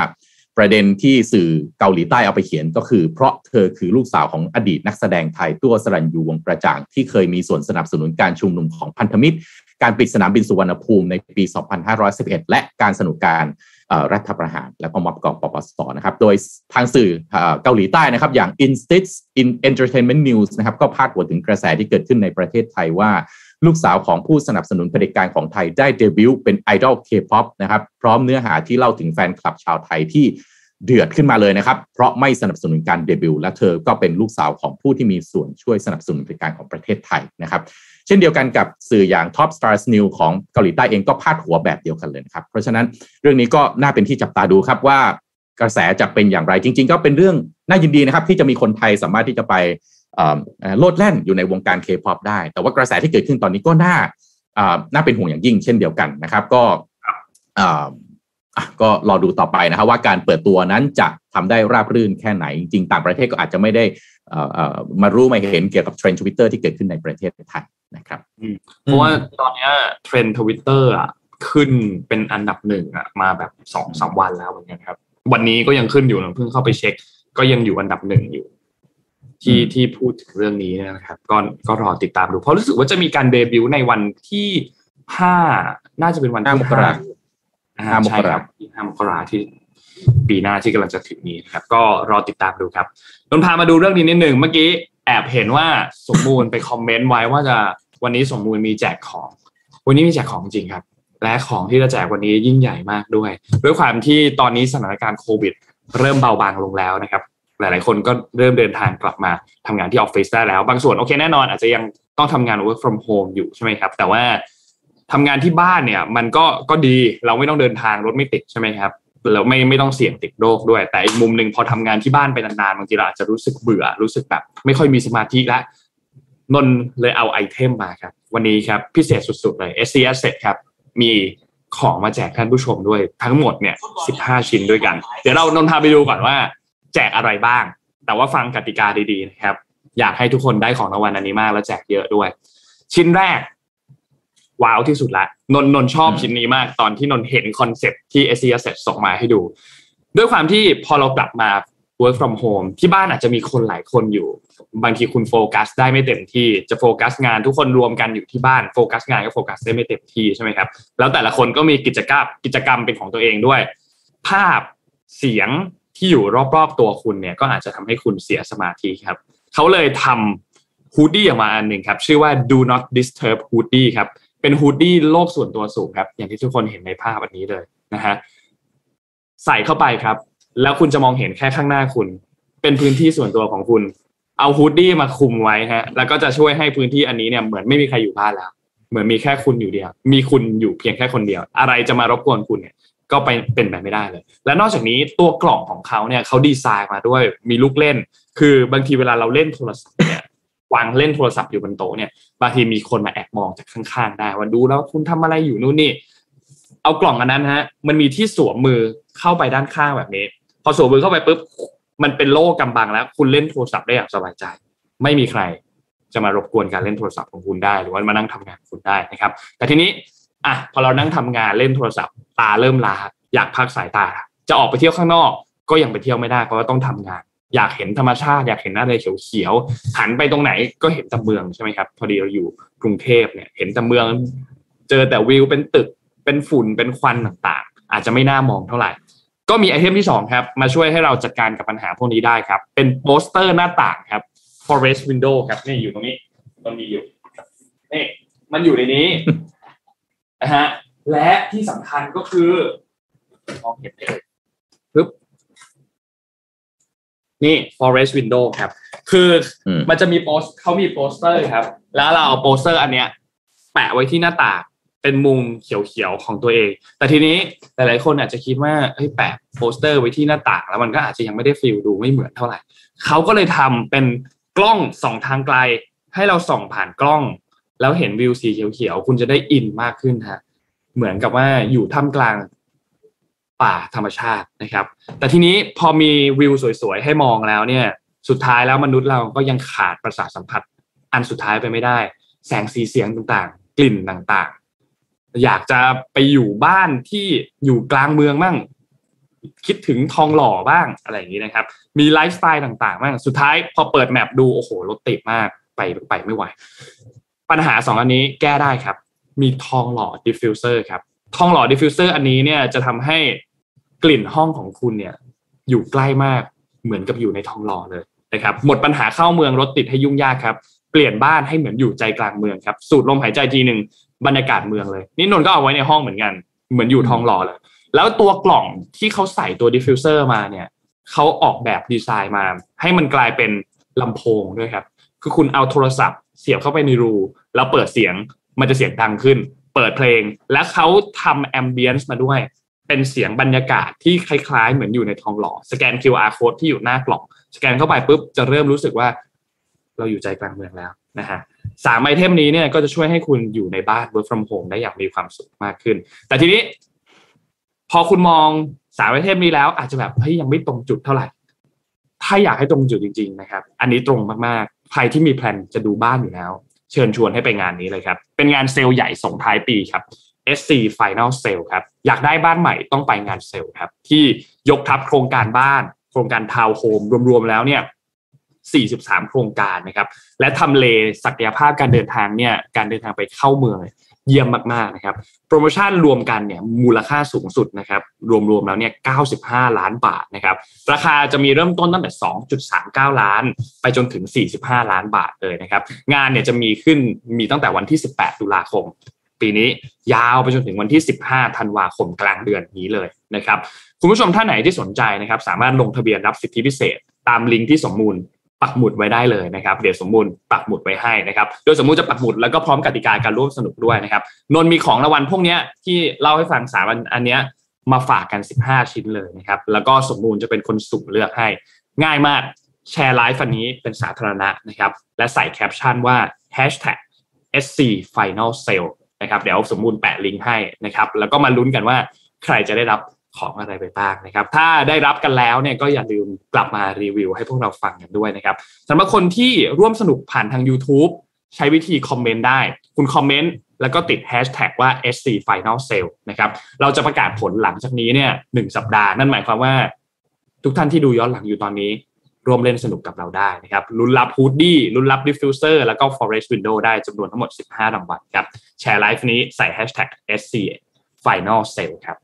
ประเด็นที่สื่อเกาหลีใต้เอาไปเขียนก็คือ เพราะเธอคือลูกสาวของอดีตนักแสดงไทยตั้ว ศรัณยูวงษ์กระจ่างที่เคยมีส่วนสนับสนุนการชุมนุมของพันธมิตร การปิดสนามบินสุวรรณภูมิในปี 2511 และการสนับสนุนการรัฐประหาร และก็ม็อบของ กปปสนะครับ โดยทางสื่อเกาหลีใต้นะครับ อย่าง i n s t i t in Entertainment News นะครับก็พาดหัวถึงกระแสที่เกิดขึ้นในประเทศไทยว่า ลูกสาวของผู้สนับสนุนเผด็จการของไทยได้เดบิวต์เป็นไอดอลเคป๊อปนะครับ พร้อมเนื้อหาที่เล่าถึงแฟนคลับชาวไทยที่เดือดขึ้นมาเลยนะครับ เพราะไม่สนับสนุนการเดบิวต์และเธอก็เป็นลูกสาวของผู้ที่มีส่วนช่วยสนับสนุนการของประเทศไทยนะครับ เช่นเดียวกันกับสื่ออย่าง Top Star News ของเกาหลีใต้เองก็พาดหัวแบบเดียวกันเลยนะครับ เพราะฉะนั้นเรื่องนี้ก็น่าเป็นที่จับตาดูครับว่ากระแสจะเป็นอย่างไรจริง ๆ ก็เป็นเรื่องน่ายินดีนะครับ ที่จะมีคนไทยสามารถที่จะไป โลดแล่นอยู่ในวงการ K-POP ได้ แต่ว่ากระแสที่เกิดขึ้นตอนนี้ก็น่าน่าเป็นห่วงอย่างยิ่งเช่นเดียวกันนะครับ ก็ก็รอดูต่อไปนะครับว่าการเปิดตัวนั้นจะทำได้ราบรื่นแค่ไหน จริงต่างประเทศก็อาจจะไม่ได้มารู้มาเห็นเกี่ยวกับเทรนด์ทวิตเตอร์ที่เกิดขึ้นในประเทศไทยนะครับเพราะว่าตอนนี้เทรนด์ทวิตเตอร์อะขึ้นเป็นอันดับหนึ่งอะมาแบบสองสามวันแล้วเหมือนกันครับ วันนี้ก็ยังขึ้นอยู่นะเพิ่งเข้าไปเช็ค ก็ยังอยู่อันดับหนึ่งอยู่ ที่ที่พูดถึงเรื่องนี้นะครับก็ก็รอติดตามดู เพราะรู้สึกว่าจะมีการเดบิวต์ในวันที่ห้าน่าจะเป็นวันที่ห้าห้ามกราที่ห้ามกราที่ปีหน้าที่กำลังจะถึงนี้นะครับ ก็รอติดตามดูครับนนพามาดูเรื่องนี้นิดหนึ่งเมื่อกี้แอบเห็นว่าสมมูลไปคอมเมนต์ไว้ว่าจะวันนี้สมมูลมีแจกของ วันนี้มีแจกของจริงครับ และของที่จะแจกวันนี้ยิ่งใหญ่มากด้วย ด้วยความที่ตอนนี้สถานการณ์โควิด เริ่มเบาบางลงแล้วนะครับ หลาย ๆ คนก็เริ่มเดินทางกลับมาทำงานที่ออฟฟิศได้แล้ว บางส่วนโอเคแน่นอน อาจจะยังต้องทำงาน work from home อยู่ใช่ไหมครับ แต่ว่าทำงานที่บ้านเนี่ย มันก็ก็ดีเราไม่ต้องเดินทางรถไม่ติดใช่ไหมครับแล้วไม่ไม่ต้องเสี่ยงติดโรคด้วย แต่อีกมุมหนึ่งพอทำงานที่บ้านไปนานๆบางทีเราอาจจะรู้สึกเบื่อรู้สึกแบบไม่ค่อยมีสมาธิแล้วนนเลยเอาไอเทมมาครับ วันนี้ครับพิเศษสุดๆเลย SC Asset ครับ มีของมาแจกท่านผู้ชมด้วยทั้งหมดเนี่ย 15 ชิ้นด้วยกัน เดี๋ยวเรานนพาไปดูก่อนว่า แจกอะไรบ้าง แต่ว่าฟังกติกาดีๆนะครับ อยากให้ทุกคนได้ของรางวัลอันนี้มากแล้วแจกเยอะด้วย ชิ้นแรก ว้าวที่สุดละนนนนชอบชิ้นนี้มากตอนที่นนเห็น concept ที่ SC Asset ส่งมาให้ดู ด้วยความที่พอเรากลับมา work from home ที่บ้านอาจจะมีคนหลายคนอยู่ บางทีคุณโฟกัสได้ไม่เต็มที่จะโฟกัสงานทุกคนรวมกันอยู่ที่บ้านโฟกัสงานก็โฟกัสได้ไม่เต็มที่ใช่ไหมครับ แล้วแต่ละคนก็มีกิจกรรมกิจกรรมเป็นของตัวเองด้วย ภาพเสียง ที่อยู่รอบๆตัวคุณเนี่ยก็อาจจะทำให้คุณเสียสมาธิครับ เขาเลยทำ hoodie ออกมาอันหนึ่งครับ ชื่อว่า do not disturb hoodie ครับ เป็น hoodie โลกส่วนตัวสูงครับ อย่างที่ทุกคนเห็นในภาพอันนี้เลยนะฮะใส่เข้าไปครับ แล้วคุณจะมองเห็นแค่ข้างหน้าคุณ เป็นพื้นที่ส่วนตัวของคุณ เอาฮูดดี้มาคุมไว้ฮะ แล้วก็จะช่วยให้พื้นที่อันนี้เนี่ยเหมือนไม่มีใครอยู่บ้านแล้ว เหมือนมีแค่คุณอยู่เดียว มีคุณอยู่เพียงแค่คนเดียว อะไรจะมารบกวนคุณเนี่ย ก็ไปเป็นแบบไม่ได้เลย และนอกจากนี้ตัวกล่องของเขาเนี่ยเขาดีไซน์มาด้วยมีลูกเล่น คือบางทีเวลาเราเล่นโทรศัพท์เนี่ยวางเล่นโทรศัพท์อยู่บนโต๊ะเนี่ยบางทีมีคนมาแอบมองจากข้างๆ ได้ว่าดูแล้วคุณทำอะไรอยู่นู่นนี่ เอากล่องอันนั้นฮะ มันมีที่สวมมือเข้าไปด้านข้างแบบนี้ พอสวมมือเข้าไปปุ๊บมันเป็นโล่กำบังแล้ว คุณเล่นโทรศัพท์ได้อย่างสบายใจ ไม่มีใครจะมารบกวนการเล่นโทรศัพท์ของคุณได้ หรือว่ามานั่งทำงานคุณได้นะครับ แต่ทีนี้ อะพอเรานั่งทำงานเล่นโทรศัพท์ ตาเริ่มล้าอยากพักสายตา จะออกไปเที่ยวข้างนอก ก็ยังไปเที่ยวไม่ได้เพราะว่าต้องทำงาน อยากเห็นธรรมชาติ อยากเห็นอะไรเขียวๆหันไปตรงไหนก็เห็นแต่เมืองใช่ไหมครับ พอดีเราอยู่กรุงเทพเนี่ยเห็นแต่เมือง เจอแต่วิวเป็นตึกเป็นฝุ่นเป็นควันต่างๆ อาจจะไม่น่ามองเท่าไหร่ ก็มีไอเทมที่สองครับมาช่วยให้เราจัดการกับปัญหาพวกนี้ได้ครับ เป็นโปสเตอร์หน้าต่างครับ forest window ครับนี่อยู่ตรงนี้มันมีอยู่นี่มันอยู่ในนี้ นะฮะและที่สำคัญก็คือมองเห็นเลยปึ๊บนี่ forest window ครับ คือมันจะมีโปสเขามีโปสเตอร์ครับ แล้วเราเอาโปสเตอร์อันเนี้ย แปะไว้ที่หน้าต่างเป็นมุมเขียวๆของตัวเอง แต่ทีนี้หลายๆคนอาจจะคิดว่าเฮ้ยแปะโปสเตอร์ไว้ที่หน้าต่าง แล้วมันก็อาจจะยังไม่ได้ feel ดูไม่เหมือนเท่าไหร่เขาก็เลยทำเป็นกล้องส่องทางไกล ให้เราส่องผ่านกล้อง แล้วเห็นวิวสีเขียวๆคุณจะได้อินมากขึ้นฮะเหมือนกับว่าอยู่ท่ามกลางป่าธรรมชาตินะครับ แต่ทีนี้พอมีวิวสวยๆให้มองแล้วเนี่ย สุดท้ายแล้วมนุษย์เราก็ยังขาดประสาทสัมผัส อันสุดท้ายไปไม่ได้ แสงสีเสียงต่างๆ กลิ่นต่างๆ อยากจะไปอยู่บ้านที่อยู่กลางเมืองบ้างคิดถึงทองหล่อบ้างอะไรอย่างนี้นะครับ มีไลฟ์สไตล์ต่างๆบ้างสุดท้ายพอเปิด map ดูโอ้โหรถติดมากไปไปไม่ไหว ปัญหาสองอันนี้แก้ได้ครับ มีทองหล่อ diffuser ครับ ทองหล่อ diffuser อันนี้เนี่ยจะทำให้กลิ่นห้องของคุณเนี่ย อยู่ใกล้มากเหมือนกับอยู่ในทองหล่อเลยนะครับ หมดปัญหาเข้าเมืองรถติดให้ยุ่งยากครับ เปลี่ยนบ้านให้เหมือนอยู่ใจกลางเมืองครับ สูดลมหายใจทีหนึ่งบรรยากาศเมืองเลย นี่นนก็เอาไว้ในห้องเหมือนกัน เหมือนอยู่ทองหล่อเลย แล้วตัวกล่องที่เขาใส่ตัว diffuser มาเนี่ยเขาออกแบบดีไซน์มา ให้มันกลายเป็นลำโพงด้วยครับ คือคุณเอาโทรศัพท์ เสียบเข้าไปในรู แล้วเปิดเสียงมันจะเสียงดังขึ้น เปิดเพลง และเขาทำ ambience มาด้วย เป็นเสียงบรรยากาศที่คล้ายๆ เหมือนอยู่ในทองหล่อสแกน QR code ที่อยู่หน้ากล่อง สแกนเข้าไปปุ๊บจะเริ่มรู้สึกว่า เราอยู่ใจกลางเมืองแล้วนะฮะสาม item นี้เนี่ยก็จะช่วยให้คุณอยู่ในบ้าน work from home ได้อย่างมีความสุขมากขึ้น แต่ทีนี้ พอคุณมองสาม item นี้แล้ว อาจจะแบบเฮ้ยยังไม่ตรงจุดเท่าไหร่ ถ้าอยากให้ตรงจุดจริง ๆ นะครับ อันนี้ตรงมาก ใครที่มีแผนจะดูบ้านอยู่แล้ว เชิญชวนให้ไปงานนี้เลยครับ เป็นงานเซลล์ใหญ่ส่งท้ายปีครับ SC Final Sale ครับ อยากได้บ้านใหม่ต้องไปงานเซลล์ครับ ที่ยกทับโครงการบ้าน โครงการทาวน์โฮมรวมๆแล้วเนี่ย43 โครงการนะครับ และทำเลศักยภาพการเดินทางเนี่ย การเดินทางไปเข้าเมือง เยี่ยมมากๆนะครับโปรโมชั่นรวมกันเนี่ยมูลค่าสูงสุดนะครับรวมๆแล้วเนี่ย 95 ล้านบาทนะครับราคาจะมีเริ่มต้นตั้งแต่ 2.39 ล้าน ไปจนถึง 45 ล้านบาทเลยนะครับงานเนี่ยจะมีขึ้นมีตั้งแต่วันที่ 18 ตุลาคม ปีนี้ยาวไปจนถึงวันที่ 15 ธันวาคมกลางเดือนนี้เลยนะครับคุณผู้ชมท่านไหนที่สนใจนะครับสามารถลงทะเบียนรับสิทธิพิเศษ ตามลิงก์ที่สมมูล ปักหมุดไว้ได้เลยนะครับ เดี๋ยวสมมูลปักหมุดไว้ให้นะครับ โดยสมมูลจะปักหมุดแล้วก็พร้อมกติกาการร่วมสนุกด้วยนะครับ นนท์มีของรางวัลพวกนี้ที่เล่าให้ฟังสามอันอันเนี้ยมาฝากกัน 15 ชิ้นเลยนะครับ แล้วก็สมมูลจะเป็นคนสุ่มเลือกให้ ง่ายมากแชร์ไลฟ์อันนี้เป็นสาธารณะนะครับ และใส่แคปชั่นว่า hashtag sc final sale นะครับ เดี๋ยวสมมูลแปะลิงก์ให้นะครับ แล้วก็มาลุ้นกันว่าใครจะได้รับ ของอะไรไปบ้างนะครับ ถ้าได้รับกันแล้วเนี่ยก็อย่าลืมกลับมารีวิวให้พวกเราฟังกันด้วยนะครับสำหรับคนที่ร่วมสนุกผ่านทาง YouTube ใช้วิธีคอมเมนต์ได้ คุณคอมเมนต์แล้วก็ติดแฮชแท็กว่า SC Final Sale นะครับเราจะประกาศผลหลังจากนี้เนี่ยหนึ่งสัปดาห์นั่นหมายความว่า ทุกท่านที่ดูย้อนหลังอยู่ตอนนี้ ร่วมเล่นสนุกกับเราได้นะครับลุ้นรับ hoodie ลุ้นรับ diffuser แล้วก็ Forest Window ได้จำนวนทั้งหมด 15รางวัลครับแชร์ไลฟ์นี้ใส่ hashtag SC Final Sale ครับ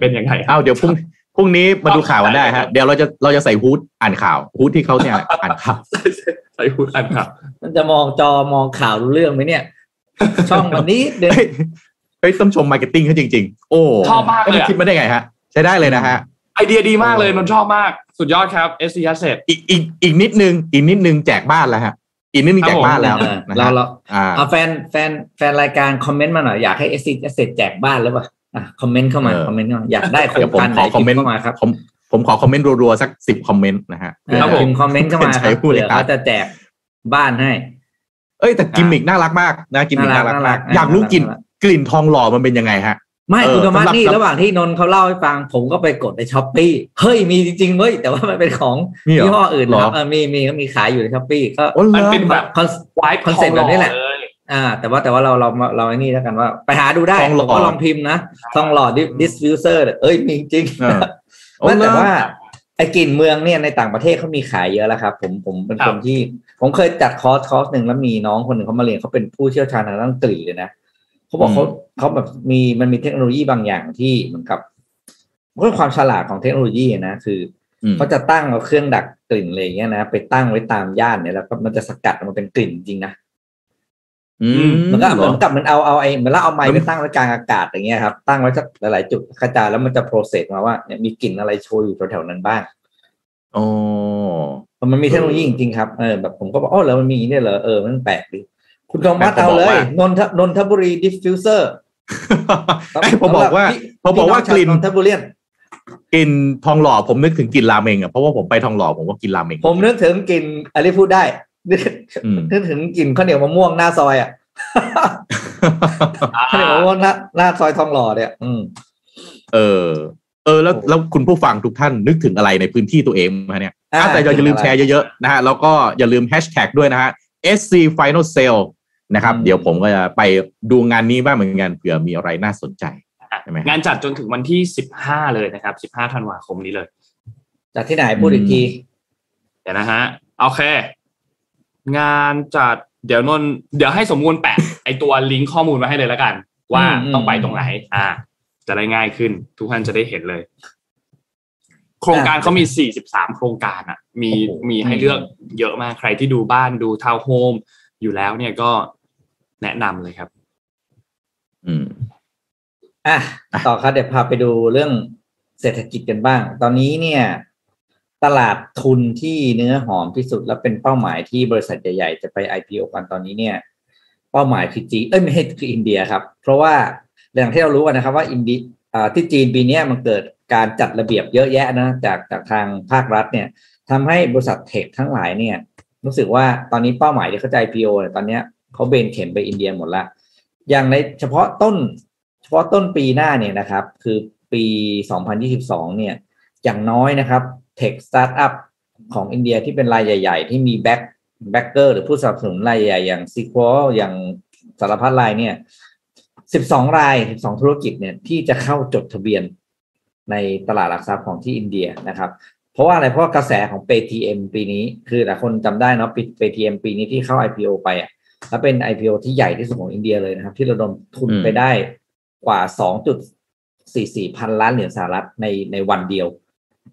เป็นยังไงอ้าวเดี๋ยวพรุ่งพรุ่งนี้มาดูข่าวกันได้ฮะเดี๋ยวเราจะเราจะใส่ hood อ่านข่าว hood ที่เขาเนี่ยอ่านข่าวใส่ฮูดอันครับมันจะมองจอมองข่าวรู้เรื่องไหมเนี่ย ช่องวันนี้เดินเฮ้ยเฮ้ยต้องชมมาร์เก็ตติ้งเขาจริง ๆ โอ้ชอบมากเลยอะคิดมาได้ไงฮะ ใช้ได้เลยนะฮะ ไอเดียดีมากเลยนนท์ชอบมาก สุดยอดครับ SC Asset อีกอีกอีกนิดนึง อีกนิดนึงแจกบ้านแล้วฮะ อีกนิดนึงแจกบ้านแล้วเออนะเราฮะเราอ่าเอาแฟนแฟนแฟนรายการคอมเมนต์มาหน่อยอยากให้เอสซีเอสแจกบ้านหรือเปล่า อะคอมเมนต์เข้ามาเออคอมเมนต์เข้ามาอยากได้โครเดี๋ยงวผมการไหขนอคอมเมนต์พิเข้ามาครับผมผมขอคอมเมนต์รัวๆสักสิบคอมเมนต์นะฮะเออครับผมพิมพ์คอมเมนต์เข้ามาครับใช้ผู้บริเผื่อการเขาจะแจกบ้านให้ เอ้ยแต่กิมมิกน่ารักมากนะกิมมิกน่ารักมากอยากรู้กลิ่นกลิ่นทองหล่อมันเป็นยังไงฮะไม่เออคุณธรรมะสำหรับนี่ระหว่างที่นนท์เขาเล่าให้ฟัง ผมก็ไปกดใน Shopee เฮ้ยมีจริงๆเว้ยแต่ว่ามันเป็นของมีเหรอยี่ห้ออื่นนะครับเหรอเออมีมีก็มีขายอยู่ใน Shopee ก็โอ้เหรมันอเป็นแบบคอนไวท์ concept แบบนี้แหละเลย อ่า แต่ว่าแต่ว่าเราเราเราไอ้นี่แล้วกันว่า ไปหาดูได้ทองหล่อผมก็ลองพิมพ์นะทองหล่อ diffuser เอ้ยมีจริงเออโอ้ไม่เหรแต่อว่าไอ้กลิ่นเมืองเนี่ยในต่างประเทศเขามีขายเยอะแล้วครับผมผมเป็นคนที่ ผมเคยจัดคอร์สคอร์สหนึ่งแล้วมีน้องคนหนึ่งเขามาเรียนเขาเป็นผู้เชี่ยวชาญทางด้านกลิ่นเลยนะเขาบอกเขาเขาแบบมีมันมีเทคโนโลยีบางอย่างที่เหมือนกับมันก็ความฉลาดของเทคโนโลยีนะคืออืมเขาจะตั้งเอาเครื่องดักกลิ่นอะไรอย่างเงี้ยนะไปตั้งไว้ตามย่านเนี่ยแล้วก็มันจะสกัดออกมาเป็นกลิ่นจริงนะอื มมันก็เหเหรมืออนกับมันเอาเอาไอ้เหมือนเราเอาไม้มันไปตั้งไว้กลางอากาศอย่างเงี้ยครับ ตั้งไว้สักหลายๆจุดกระจายแล้วมันจะ process มาว่าเนี่ยมีกลิ่นอะไรโชยอยู่แถวๆนั้นบ้างโอ้มันมีเทคโนโลยีจริงๆครับเออแบบผมก็บอกอ๋อแล้วมันมีอย่างนี้ด้วยเหรอเออมันแปลกดีคุณทองมัดเอาเลยนนทนนทบุรี diffuser ไอ้ผมบอกว่าผมบอกว่ากลิ่นนนทบุรีกลิ่นทองหล่อผมนึกถึงกลิ่นราเมงอะเพราะว่าผมไปทองหล่อผมก็กินราเมง ผมนึกถึงกลิ่นอะไรพูดได้ นึกอืมนึกถึงกลิ่นข้าวเหนียวมะม่วงหน้าซอยอะข้าวเหนียวมะม่วงหน้าหน้าซอยทองหล่อเนี่ย อืม เออ เออ แล้วแล้วคุณผู้ฟังทุกท่านนึกถึงอะไรในพื้นที่ตัวเองมาเนี่ยอ่าอะแต่อย่าลืมถึงอะไรแชร์เยอะๆนะฮะแล้วก็อย่าลืมแฮชแท็กด้วยนะฮะ SC Final Sale นะครับอืมเดี๋ยวผมก็จะไปดูงานนี้บ้างเหมือนกันเผื่อมีอะไรน่าสนใจใช่ไหมงานจัดจนถึงวันที่15เลยนะครับ15ธันวาคมนี้เลยจากที่ไหนพูดอีกที เดี๋ยวนะฮะ โอเค งานจัด เดี๋ยวนนท์เดี๋ยวให้สมมูลแปะไอตัวลิงก์ข้อมูลมาให้เลยแล้วกัน ว่าอืมต้องไปตรงไหน อ่า จะได้ง่ายขึ้น ทุกท่านจะได้เห็นเลย โครงการเขามี 43 โครงการอะ มีโอ้โหมีให้เลือกเยอะมากใครที่ดูบ้านดูทาวน์โฮมอยู่แล้วเนี่ยก็แนะนำเลยครับ อืมอะต่อครับเดี๋ยวพาไปดูเรื่องเศรษฐกิจกันบ้าง ตอนนี้เนี่ย ตลาดทุนที่เนื้อหอมที่สุดและเป็นเป้าหมายที่บริษัทใหญ่ๆ จะไป IPO กันตอนนี้เนี่ย เป้าหมายคือจีเอ้ยไม่ใช่คืออินเดียครับ เพราะว่าอย่างที่เรารู้กันนะครับว่าอินดีที่จีนปีนี้มันเกิดการจัดระเบียบเยอะแยะนะจากจากทางภาครัฐเนี่ยทำให้บริษัทเทคทั้งหลายเนี่ย รู้สึกว่าตอนนี้เป้าหมายที่เขาจะ IPO เนี่ยตอนนี้เขาเบนเข็มไปอินเดียหมดละอย่างในเฉพาะต้น เฉพาะต้นปีหน้าเนี่ยนะครับ คือปี 2022 เนี่ยอย่างน้อยนะครับ tech startup ของอินเดียที่เป็นรายใหญ่ ๆ ที่มี back backer หรือผู้สนับสนุนรายใหญ่ๆอย่าง Sequoia อย่างสารพัดรายเนี่ย12ราย12ธุรกิจเนี่ยที่จะเข้าจดทะเบียนในตลาดหลักทรัพย์ของที่อินเดียนะครับ เพราะว่าอะไรเพราะว่ากระแสของ Paytm ปีนี้ คือหลายคนจำได้เนาะ Paytm ปีนี้ที่เข้า IPO ไปอะแล้วเป็น IPO ที่ใหญ่ที่สุดของอินเดียเลยนะครับ ที่ระดมทุนอืมไปได้กว่า2.44พันล้านเหรียญสหรัฐในในวันเดียว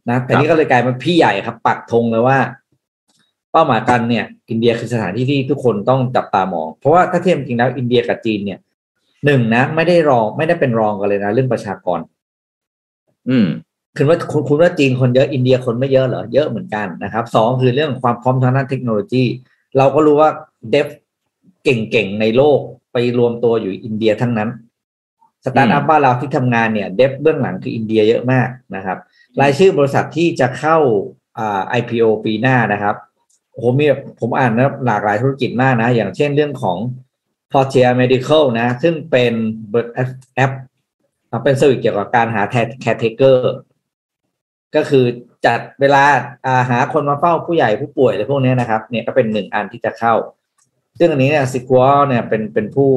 นะแต่นี่ก็เลยกลายเป็นพี่ใหญ่ครับ ปักธงเลยว่า เป้าหมายกันเนี่ย อินเดียคือสถานที่ที่ทุกคนต้องจับตามอง เพราะว่าถ้าเทียบจริงแล้วอินเดียกับจีนเนี่ยหนึ่งนะไม่ได้รองไม่ได้เป็นรองกันเลยนะ เรื่องประชากร อืมคือว่าคุณคุณว่าจีนคนเยอะอินเดียคนไม่เยอะเหรอเยอะเหมือนกันนะครับสองคือเรื่องความพร้อมทางด้านเทคโนโลยี เราก็รู้ว่า dev เก่งๆในโลกไปรวมตัวอยู่อินเดียทั้งนั้นสตาร์ทอัพบ้านเราที่ทำงานเนี่ย dev เบื้องหลังคืออินเดียเยอะมากนะครับ รายชื่อบริษัทที่จะเข้าอ่า IPO ปีหน้านะครับโอ้โหมีผมอ่านนะหลากหลายธุรกิจมากนะ อย่างเช่นเรื่องของ Portia Medical นะ ซึ่งเป็นแอปเป็น service เกี่ยวกับการหา caretaker ก็คือจัดเวลาอาหาคนมาเฝ้าผู้ใหญ่ผู้ป่วยอะไรพวกนี้นะครับ เนี่ยก็เป็นหนึ่งอันที่จะเข้า ซึ่งอันนี้เนี่ยซิกัวเนี่ยเป็นเป็นผู้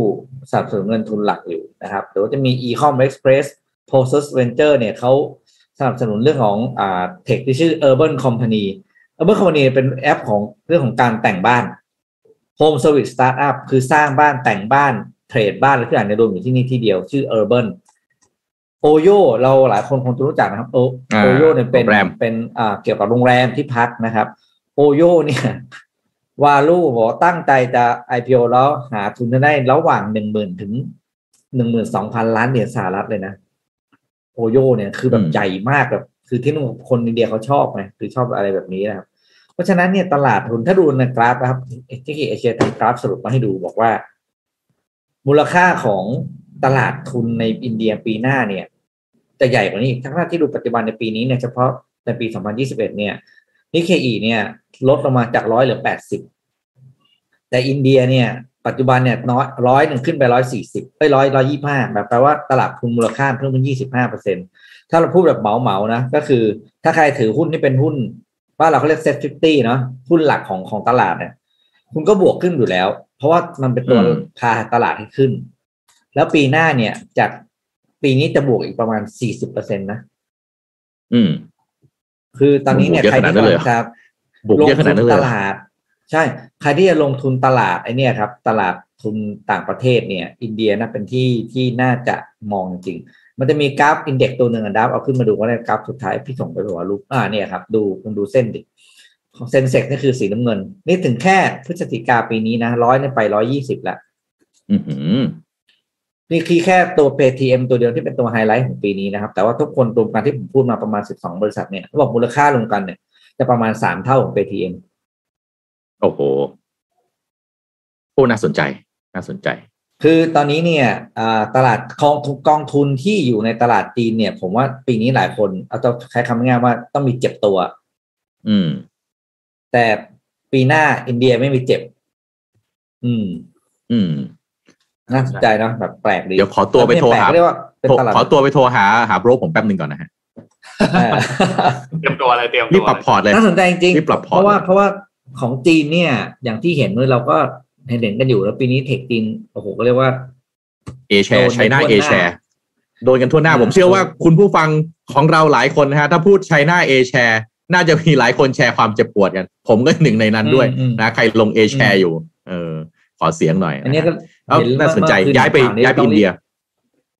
สนับสนุนเงินทุนหลักอยู่นะครับหรือว่าจะมี Ecom Express p o s t Venture เนี่ยเขา นับสนุนเรื่องของอ่าเทคที่ชื่อ Urban Company Urban Company เป็นแอปของเรื่องของการแต่งบ้าน Home Service Startup คือสร้างบ้านแต่งบ้านเทรดบ้านอะไรทุกอย่างในรวมอยู่ที่นี่ที่เดียวชื่อ Urban โอโยเราหลายคนคงจะรู้จักนะครับ โออ่าโอโยเนี่ยเป็นโรงแรมเป็นอ่าเกี่ยวกับโรงแรมที่พักนะครับ โอโยเนี่ยวาลูบอกว่าตั้งใจจะ IPO แล้วหาทุนได้ระหว่างหนึ่งหมื่นถึงหนึ่งหมื่นสองพันล้านเหรียญสหรัฐเลยนะ โอโยเนี่ยคือแบบอืมใหญ่มากแบบคือที่นู่นคนอินเดียเขาชอบไงคือชอบอะไรแบบนี้นะครับ เพราะฉะนั้นเนี่ยตลาดทุนถ้าดูในกราฟนะครับที่เอเชียทำกราฟสรุปมาให้ดูบอกว่า มูลค่าของตลาดทุนในอินเดียปีหน้าเนี่ย จะใหญ่กว่านี้อีกทั้งที่ดูปัจจุบันในปีนี้เนี่ยเฉพาะในปี 2021 เนี่ยนิเคอีเนี่ย ลดลงมาจากร้อยเหลือ 80 แต่อินเดียเนี่ย ปัจจุบันเนี่ยน้อยร้อยหนึ่งขึ้นไปร้อยสี่สิบไปร้อยร้อยยี่ห้าแบบแปลว่าตลาดทุนมูลค่าเพิ่มเป็นยี่สิบห้าเปอร์เซ็นถ้าเราพูดแบบเหมาเหมาๆนะ ก็คือถ้าใครถือหุ้นที่เป็นหุ้นว่าเราเขาเรียกเซ็ตฟิฟตี้เนาะหุ้นหลักของของตลาดเนี่ยคุณก็บวกขึ้นอยู่แล้ว เพราะว่ามันเป็นตัวอืมพาตลาดให้ขึ้น แล้วปีหน้าเนี่ยจากปีนี้จะบวกอีกประมาณสี่สิบเปอร์เซ็นตนะ อืม คือตอนนี้เนี่ยบวกเยอะใครขนาดที่นั้นเลยเหรอกำลังจะบวกเยอะขนาดนั้นเลยลงทุเหรอตลาด ใช่ใครที่จะลงทุนตลาดไอเนี่ยครับ ตลาดทุนต่างประเทศเนี่ย อินเดียน่าเป็นที่ที่น่าจะมองจริง มันจะมีกราฟอินเด็กตัวหนึ่งอะดับเอาขึ้นมาดูก็ได้กราฟสุดท้ายพี่ส่งไปบอกว่ารูปอ่าเนี่ยครับ ดูคุณดูเส้นดิของเซนเซกนี่คือสีน้ำเงิน นี่ถึงแค่พฤศจิกาปีนี้นะร้อยเนี่ยไปร้อยยี่สิบละอือหือนี่คือแค่ตัว PTM ตัวเดียวที่เป็นตัวไฮไลท์ของปีนี้นะครับ แต่ว่าทุกคนรวมกันที่ผมพูดมาประมาณ12บริษัทเนี่ยเขาบอกมูลค่ารวมกันเนี่ยจะประมาณ3เท่าของ PTM โอ้โหโอ้น่าสนใจ น่าสนใจ คือตอนนี้เนี่ยอ่าตลาดกองทุนกองทุนที่อยู่ในตลาดจีนเนี่ย ผมว่าปีนี้หลายคนเอาต้องใช้คำง่ายๆว่าต้องมีเจ็บตัว อืม แต่ปีหน้าอินเดียไม่มีเจ็บ อืม อืมน่าสนใจเนาะแบบแปลกดีเดี๋ยวขอตัวไปโทรหาแปลกเรียกว่าเป็นโทรตลาดขอตัวไปโทรหาหาโบรกผมแป๊บหนึ่งก่อนนะฮะอ่าเตรียมตัวอะไรเตรียมรีตับวปรับพอร์ตเลยน่าสนใจจริงรีบปรับพเพอร์ตราะว่าเลยเพราะว่า ของจีนเนี่ย อย่างที่เห็นเลยเราก็เห็นเห็นกันอยู่แล้วปีนี้เทคจีนโอ้โหก็เรียกว่าเอแชโดร์นไชน่าทั่วหน้าเอแชร์โดนกันทั่วหน้าอ่าผมเชื่อว่าคุณผู้ฟังของเราหลายคนนะฮะ ถ้าพูดไชน่าเอแชร์น่าจะมีหลายคนแชร์ความเจ็บปวดกัน ผมก็หนึ่งในนั้นด้วยอืมนะ ใครลงเอแชร์อยู่ เออ ขอเสียงหน่อย อันนี้ก็แล้วเห็นน่าสนใจเมื่อคืนย้ายไปข่าวนี้ย้ายไปต้องอินเดีย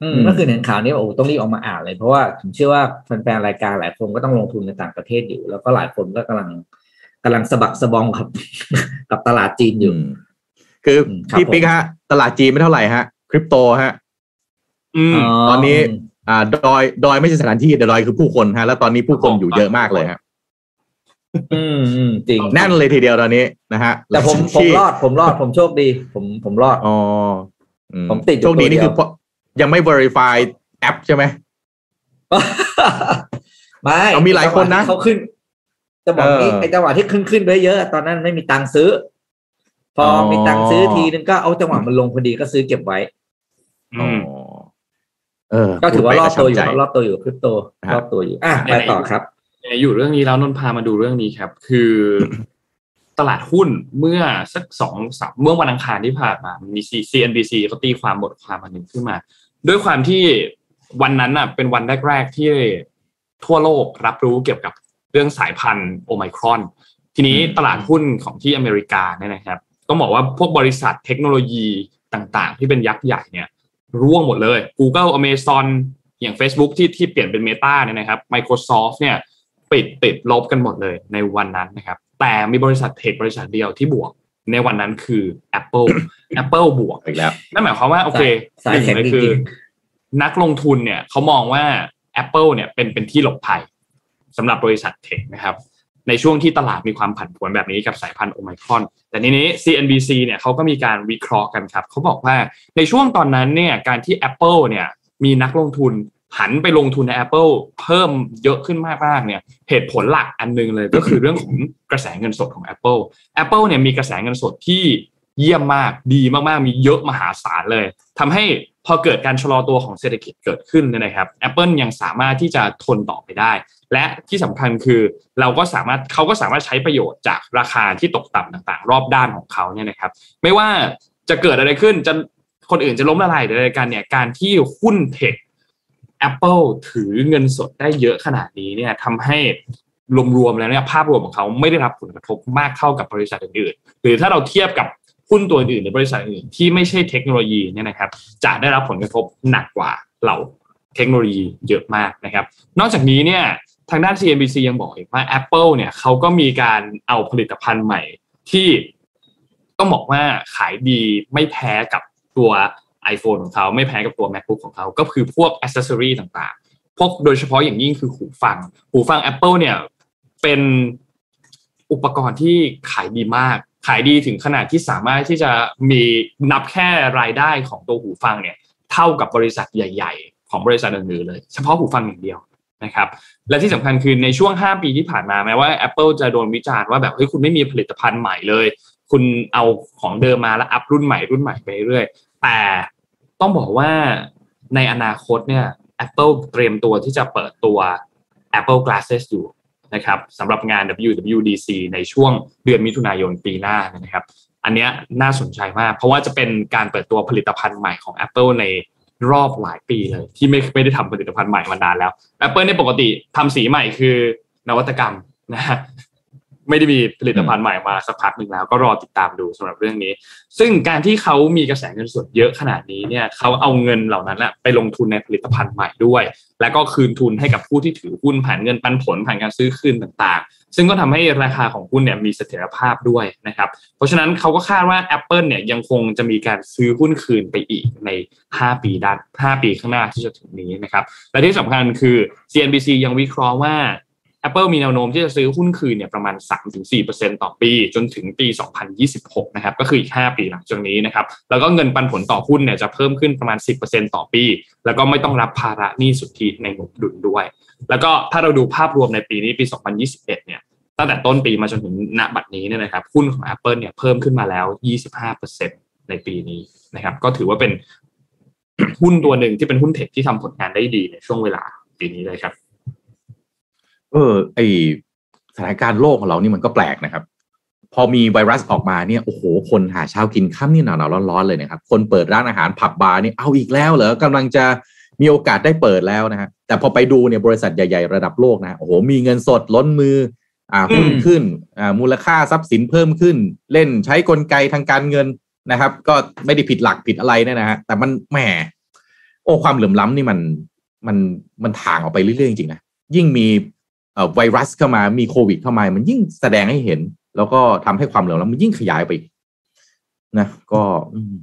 อืมอืมเมื่อคืนเห็นข่าวนี้ว่าโอ้โหต้องรีบออกมาอ่านเลยเพราะว่าผมเชื่อว่าแฟนๆรายการหลายคนก็ต้องลงทุนในต่างประเทศอยู่ แล้วก็หลายคนก็กำลัง กำลังสะบักสะบองกับกับตลาดจีนอยู่อืมคืออมครับพี่ปิ๊กผมฮะ ตลาดจีนไม่เท่าไหร่ฮะ คริปโตฮะอืมตอนนี้ อ่า ดอยดอยไม่ใช่สถานที่แต่ดอยคือผู้คนฮะ แล้วตอนนี้ผู้คนอยู่เยอะมากเลยฮะอืมอืมจริงแน่นเลยทีเดียวตอนนี้นะฮะ แต่ผมผมที่รอดผมรอดผมโชคดี ผมผมรอดอ๋ออืผมติดอยู่โชคดีตัวเดียวนี่คือเพราะยังไม่ verify แอปใช่ไหมไม่เอามีหลายคนนะจังหวที่เขาขึ้น จะบอกนี้เออไอ้จังหวะที่ขึ้นขึ้นไปเยอะ ตอนนั้นไม่มีตังค์ซื้อพอออมีตังค์ซื้อทีนึงก็เอาจังหวะมันลงพอดีก็ซื้อเก็บไว้อืมอ๋อเออ ก็ถือว่ารอบตัวอยู่พูดไปก็ช้ำใจรอบตัวอยู่คริปโตฮะรอบตัวอยู่ อะไปต่อครับอยู่เรื่องนี้แล้วนนท์พามาดูเรื่องนี้ครับ คือตลาดหุ้นเมื่อสักสองสามเมื่อวันอังคารที่ผ่านมามี CNBC เขาตีความบทความอันหนึ่งขึ้นมา ด้วยความที่วันนั้นน่ะ เป็นวันแรก ๆ ที่ทั่วโลกรับรู้เกี่ยวกับ เรื่องสายพันธุ์โอไมครอน ทีนี้อืมตลาดหุ้นของที่อเมริกาเนี่ยนะครับต้องบอกว่าพวกบริษัทเทคโนโลยีต่างๆ ที่เป็นยักษ์ใหญ่เนี่ยร่วงหมดเลย Google Amazon อย่าง Facebook ที่ที่เปลี่ยนเป็น Meta เนี่ยนะครับ Microsoft เนี่ยปิดติดลบกันหมดเลยในวันนั้นนะครับ แต่มีบริษัทเทคบริษัทเดียวที่บวกในวันนั้นคือ Apple Apple บวกอีกแล้วนั่นหมายความว่า โอเคสายหนึ่งแข็งเลยจคือริงนักลงทุนเนี่ยเขามองว่า Apple เนี่ยเป็นเป็นที่หลบภัย สำหรับบริษัทเทคนะครับในช่วงที่ตลาดมีความผันผวนแบบนี้กับสายพันธุ์โอไมครอน แต่ทีนี้ CNBC เนี่ยเขาก็มีการวิเคราะห์กันครับเขาบอกว่าในช่วงตอนนั้นเนี่ยการที่ Apple เนี่ยมีนักลงทุนหันไปลงทุนใน Apple เพิ่มเยอะขึ้นมากๆเนี่ยเหตุผลหลักอันหนึงเลยก็คือเรื่องของกระแสเงินสดของ Apple Apple เนี่ยมีกระแสเงินสดที่เยี่ยมมากดีมากๆ มีเยอะมหาศาลเลยทำให้ พอเกิดการชะลอตัวของเศรษฐกิจเกิดขึ้นเนยนะครับ Apple ยังสามารถที่จะทนต่อไปได้ และที่สำคัญคือเราก็สามารถเขาก็สามารถใช้ประโยชน์จากราคาที่ตกต่ำต่างๆ รอบด้านของเขาเนี่ยนะครับ ไม่ว่าจะเกิดอะไรขึ้นจะคนอื่นจะล้มละลายหรืออะไรกันเนี่ยการที่หุ้นเทค Apple ถือเงินสดได้เยอะขนาดนี้เนี่ยทำให้รวมๆแล้วเนี่ยภาพรวมของเขาไม่ได้รับผลกระทบมากเท่ากับบริษัทอื่นๆ หรือถ้าเราเทียบกับ หุ้นตัวอื่นหรือบริษัทอื่นที่ไม่ใช่เทคโนโลยีเนี่ยนะครับ จะได้รับผลกระทบหนักกว่าเหล่าเทคโนโลยีเยอะมากนะครับ นอกจากนี้เนี่ยทางด้าน CNBC ยังบอกอีกว่า Apple เนี่ยเขาก็มีการเอาผลิตภัณฑ์ใหม่ที่ต้องบอกว่าขายดีไม่แพ้กับตัว iPhone ของเขาไม่แพ้กับตัว MacBook ของเขาก็คือพวกอ c เซสซอรีต่างๆ พวกโดยเฉพาะอย่างยิ่งคือหูฟัง หูฟัง Apple เนี่ยเป็นอุปกรณ์ที่ขายดีมาก ขายดีถึงขนาดที่สามารถที่จะมีนับแค่รายได้ของตัวหูฟังเนี่ยเท่ากับบริษัทใหญ่ ๆ ของบริษัทอื่นๆเลย เฉพาะหูฟังอย่างเดียวนะครับและที่สำคัญคือในช่วง 5 ปีที่ผ่านมาแม้ว่า Apple จะโดนวิจารณ์ว่าแบบเฮ้ยคุณไม่มีผลิตภัณฑ์ใหม่เลย คุณเอาของเดิมมาแล้วอัพรุ่นใหม่รุ่นใหม่ไปเรื่อยแต่ต้องบอกว่าในอนาคตเนี่ย Apple เตรียมตัวที่จะเปิดตัว Apple Glasses อยู่ นะครับสำหรับงาน WWDC ในช่วงเดือนมิถุนายนปีหน้านะครับ อันเนี้ยน่าสนใจมาก เพราะว่าจะเป็นการเปิดตัวผลิตภัณฑ์ใหม่ของ Apple ในรอบหลายปีเลย ที่ไม่ไม่ได้ทำผลิตภัณฑ์ใหม่มานานแล้ว Apple เนี่ยปกติทำสีใหม่คือนวัตกรรมนะฮะ ไม่ได้มีผลิตภัณฑ์ใหม่มาสักพักหนึ่งแล้ว ก็รอติดตามดูสำหรับเรื่องนี้ ซึ่งการที่เขามีกระแสเงินสดเยอะขนาดนี้เนี่ยเขาเอาเงินเหล่านั้นไปลงทุนในผลิตภัณฑ์ใหม่ด้วย แล้วก็คืนทุนให้กับผู้ที่ถือหุ้นผ่านเงินปันผลผ่านการซื้อคืนต่างๆ ซึ่งก็ทำให้ราคาของหุ้นเนี่ยมีเสถียรภาพด้วยนะครับ เพราะฉะนั้นเขาก็คาดว่า Apple เนี่ยยังคงจะมีการซื้อหุ้นคืนไปอีกใน 5 ปีด้าน 5 ปีข้างหน้าที่จะถึงนี้นะครับ และที่สำคัญคือ CNBC ยังวิเคราะห์ว่า Apple มีแนวโน้มที่จะซื้อหุ้นคืนเนี่ยประมาณ 3-4%ต่อปี จนถึงปี 2026 นะครับ ก็คืออีก 5 ปีหลังจากนี้นะครับ แล้วก็เงินปันผลต่อหุ้นเนี่ยจะเพิ่มขึ้นประมาณ 10%ต่อปี แล้วก็ไม่ต้องรับภาระหนี้สุทธิในงบดุลด้วย แล้วก็ถ้าเราดูภาพรวมในปีนี้ปี 2021 เนี่ยตั้งแต่ต้นปีมาจนถึงณบัดนี้เนี่ยนะครับหุ้นของ Apple เนี่ยเพิ่มขึ้นมาแล้ว 25%ในปีนี้นะครับ ก็ถือว่าเป็นหุ้นตัวหนึ่งที่เป็นหุ้นเทคที่ทำผลงานได้ดีในช่วงเวลาปีนี้เลยครับ เออ ไอสถานการณ์โลกของเรานี่มันก็แปลกนะครับ พอมีไวรัสออกมาเนี่ยโอ้โหคนหาเช้ากินข้ามนี่หนาวๆร้อนๆเลยนะครับ คนเปิดร้านอาหารผับบาร์นี่เอาอีกแล้วเหรอกำลังจะมีโอกาสได้เปิดแล้วนะฮะแต่พอไปดูเนี่ยบริษัทใหญ่ๆระดับโลกนะโอ้โหมีเงินสดล้นมือ อ่าหุ้นขึ้นอ่ามูลค่าทรัพย์สินเพิ่มขึ้น เล่นใช้กลไกทางการเงินนะครับ ก็ไม่ได้ผิดหลักผิดอะไรเนี่ยนะฮะแต่มันแหมโอ้ความเหลื่อมล้ำนี่มันมันมันถ่างออกไปเรื่อยๆจริงๆนะยิ่งมีเอ่อ ไวรัสเข้ามามีโควิดเข้ามา มันยิ่งแสดงให้เห็น แล้วก็ทำให้ความเหลื่อมล้ำมันยิ่งขยายไปอีกนะก็อืม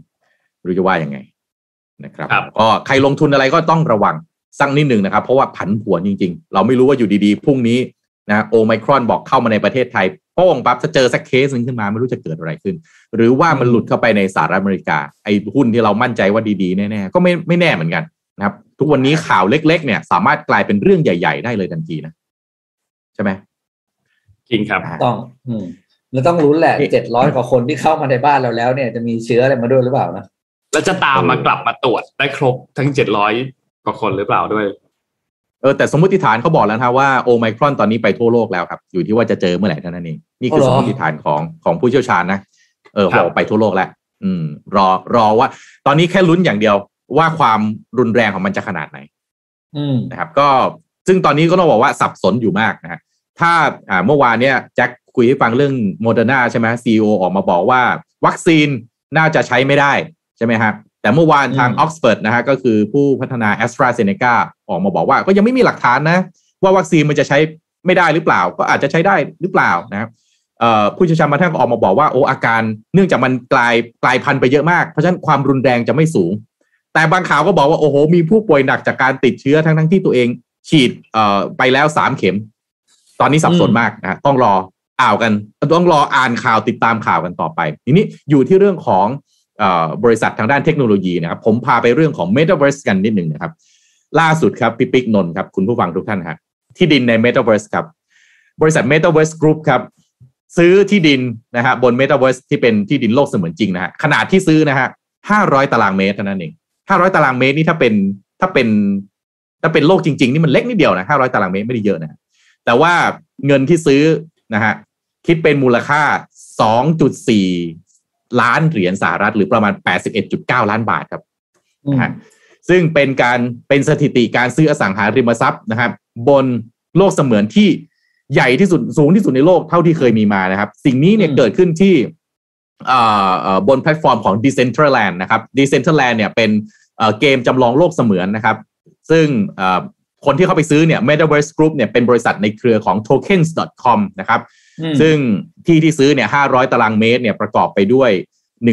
ไม่รู้จะว่ายังไงนะครับครับก็ใครลงทุนอะไรก็ต้องระวังสักนิดหนึ่งนะครับ เพราะว่าผันผวนจริง ๆ เราไม่รู้ว่าอยู่ดีๆพรุ่งนี้นะโอไมครอนบอกเข้ามาในประเทศไทยโป้งปั๊บจะเจอสักเคสหนึ่งขึ้นมาไม่รู้จะเกิดอะไรขึ้น หรือว่ามันหลุดเข้าไปในสหรัฐอเมริกา ไอ้หุ้นที่เรามั่นใจว่าดีๆแน่ๆก็ไม่ไม่แน่เหมือนกันนะครับ ทุกวันนี้ข่าวเล็ก ๆ เนี่ย สามารถกลายเป็นเรื่องใหญ่ ๆ ได้เลยทันทีนะใช่ไหมจริงครับต้อง อืมเราต้องรู้นแหละนี่เจ็ดร้อยกว่าคนที่เข้ามาในบ้านเราแล้วเนี่ยจะมีเชื้ออะไรมาด้วยหรือเปล่านะแล้วจะตามมากลับมาตรวจได้ครบทั้งเจ็ดร้อยกว่าคนหรือเปล่าด้วย เออแต่สมมติฐานเขาบอกแล้วนะว่าโอไมครอนตอนนี้ไปทั่วโลกแล้วครับ อยู่ที่ว่าจะเจอเมื่อไหร่เท่านั้นเองนี่คืออ๋อสเหรอมมติฐานของของผู้เชี่ยวชาญนะเออครับบอกไปทั่วโลกแล้วอืม รอรอว่า ตอนนี้แค่ลุ้นอย่างเดียวว่าความรุนแรงของมันจะขนาดไหน อืมนะครับ ก็ซึ่งตอนนี้ก็ต้องบอกว่าสับสนอยู่มากนะฮะ ถ้าอ่าเมื่อวานเนี่ยแจ็คคุยให้ฟังเรื่องโมเดอร์นาใช่ไหม CEO ออกมาบอกว่าวัคซีนน่าจะใช้ไม่ได้ใช่ไหมฮะแต่เมื่อวานทางอืมออกซฟอร์ดนะฮะก็คือผู้พัฒนา AstraZeneca ออกมาบอกว่าก็ยังไม่มีหลักฐานนะ ว่าวัคซีนมันจะใช้ไม่ได้หรือเปล่า ก็อาจจะใช้ได้หรือเปล่านะครับเอ่อผู้เชี่ยวชาญบางท่านก็ออกมาบอกว่าโอ้อาการเนื่องจากมันกลายกลายพันธุ์ไปเยอะมาก เพราะฉะนั้นความรุนแรงจะไม่สูง แต่บางข่าวก็บอกว่าโอ้โหมีผู้ป่วยหนักจากการติดเชื้อทั้งทั้งที่ตัวเองฉีดเอ่อไปแล้วสามเข็ม ตอนนี้สับสนมากนะต้องรออ่าวกันต้องรออ่านข่าวติดตามข่าวกันต่อไป ทีนี้อยู่ที่เรื่องของอบริษัททางด้านเทคโนโลยีนะครับ ผมพาไปเรื่องของ Metaverse กันนิดหนึ่งนะครับ ล่าสุดครับพี่ปิ๊กนนท์ครับ คุณผู้ฟังทุกท่านครับที่ดินใน Metaverse ครับ บริษัท Metaverse Group ครับซื้อที่ดินนะฮะบน Metaverse ที่เป็นที่ดินโลกเสมือนจริงนะฮะขนาดที่ซื้อนะฮะห้าร้อยตารางเมตรเท่านั้นเองห้าร้อยตารางเมตรนี่ถ้าเป็นถ้าเป็น ถ้าเป็นโลกจริง ๆ นี่มันเล็กนิดเดียวนะห้าร้อยตารางเมตรไม่ได้เยอะนะ แต่ว่าเงินที่ซื้อนะฮะคิดเป็นมูลค่าสองจุดสี่ล้านเหรียญสหรัฐ หรือประมาณแปดสิบเอ็ดจุดเก้าล้านบาทครับอืมนะฮะซึ่งเป็นการเป็นสถิติการซื้ออสังหาริมทรัพย์นะครับบนโลกเสมือนที่ใหญ่ที่สุดสูงที่สุดในโลกเท่าที่เคยมีมานะครับ สิ่งนี้เนี่ยอืมเกิดขึ้นที่เอ่อเอ่อบนแพลตฟอร์มของ Decentraland นะครับ Decentraland เนี่ยเป็นเอ่อเกมจำลองโลกเสมือนนะครับ ซึ่งเอ่อ คนที่เข้าไปซื้อเนี่ย Metaverse Group เนี่ยเป็นบริษัทในเครือของ tokens.com นะครับอืมซึ่งที่ที่ซื้อเนี่ย500 ตารางเมตรเนี่ยประกอบไปด้วย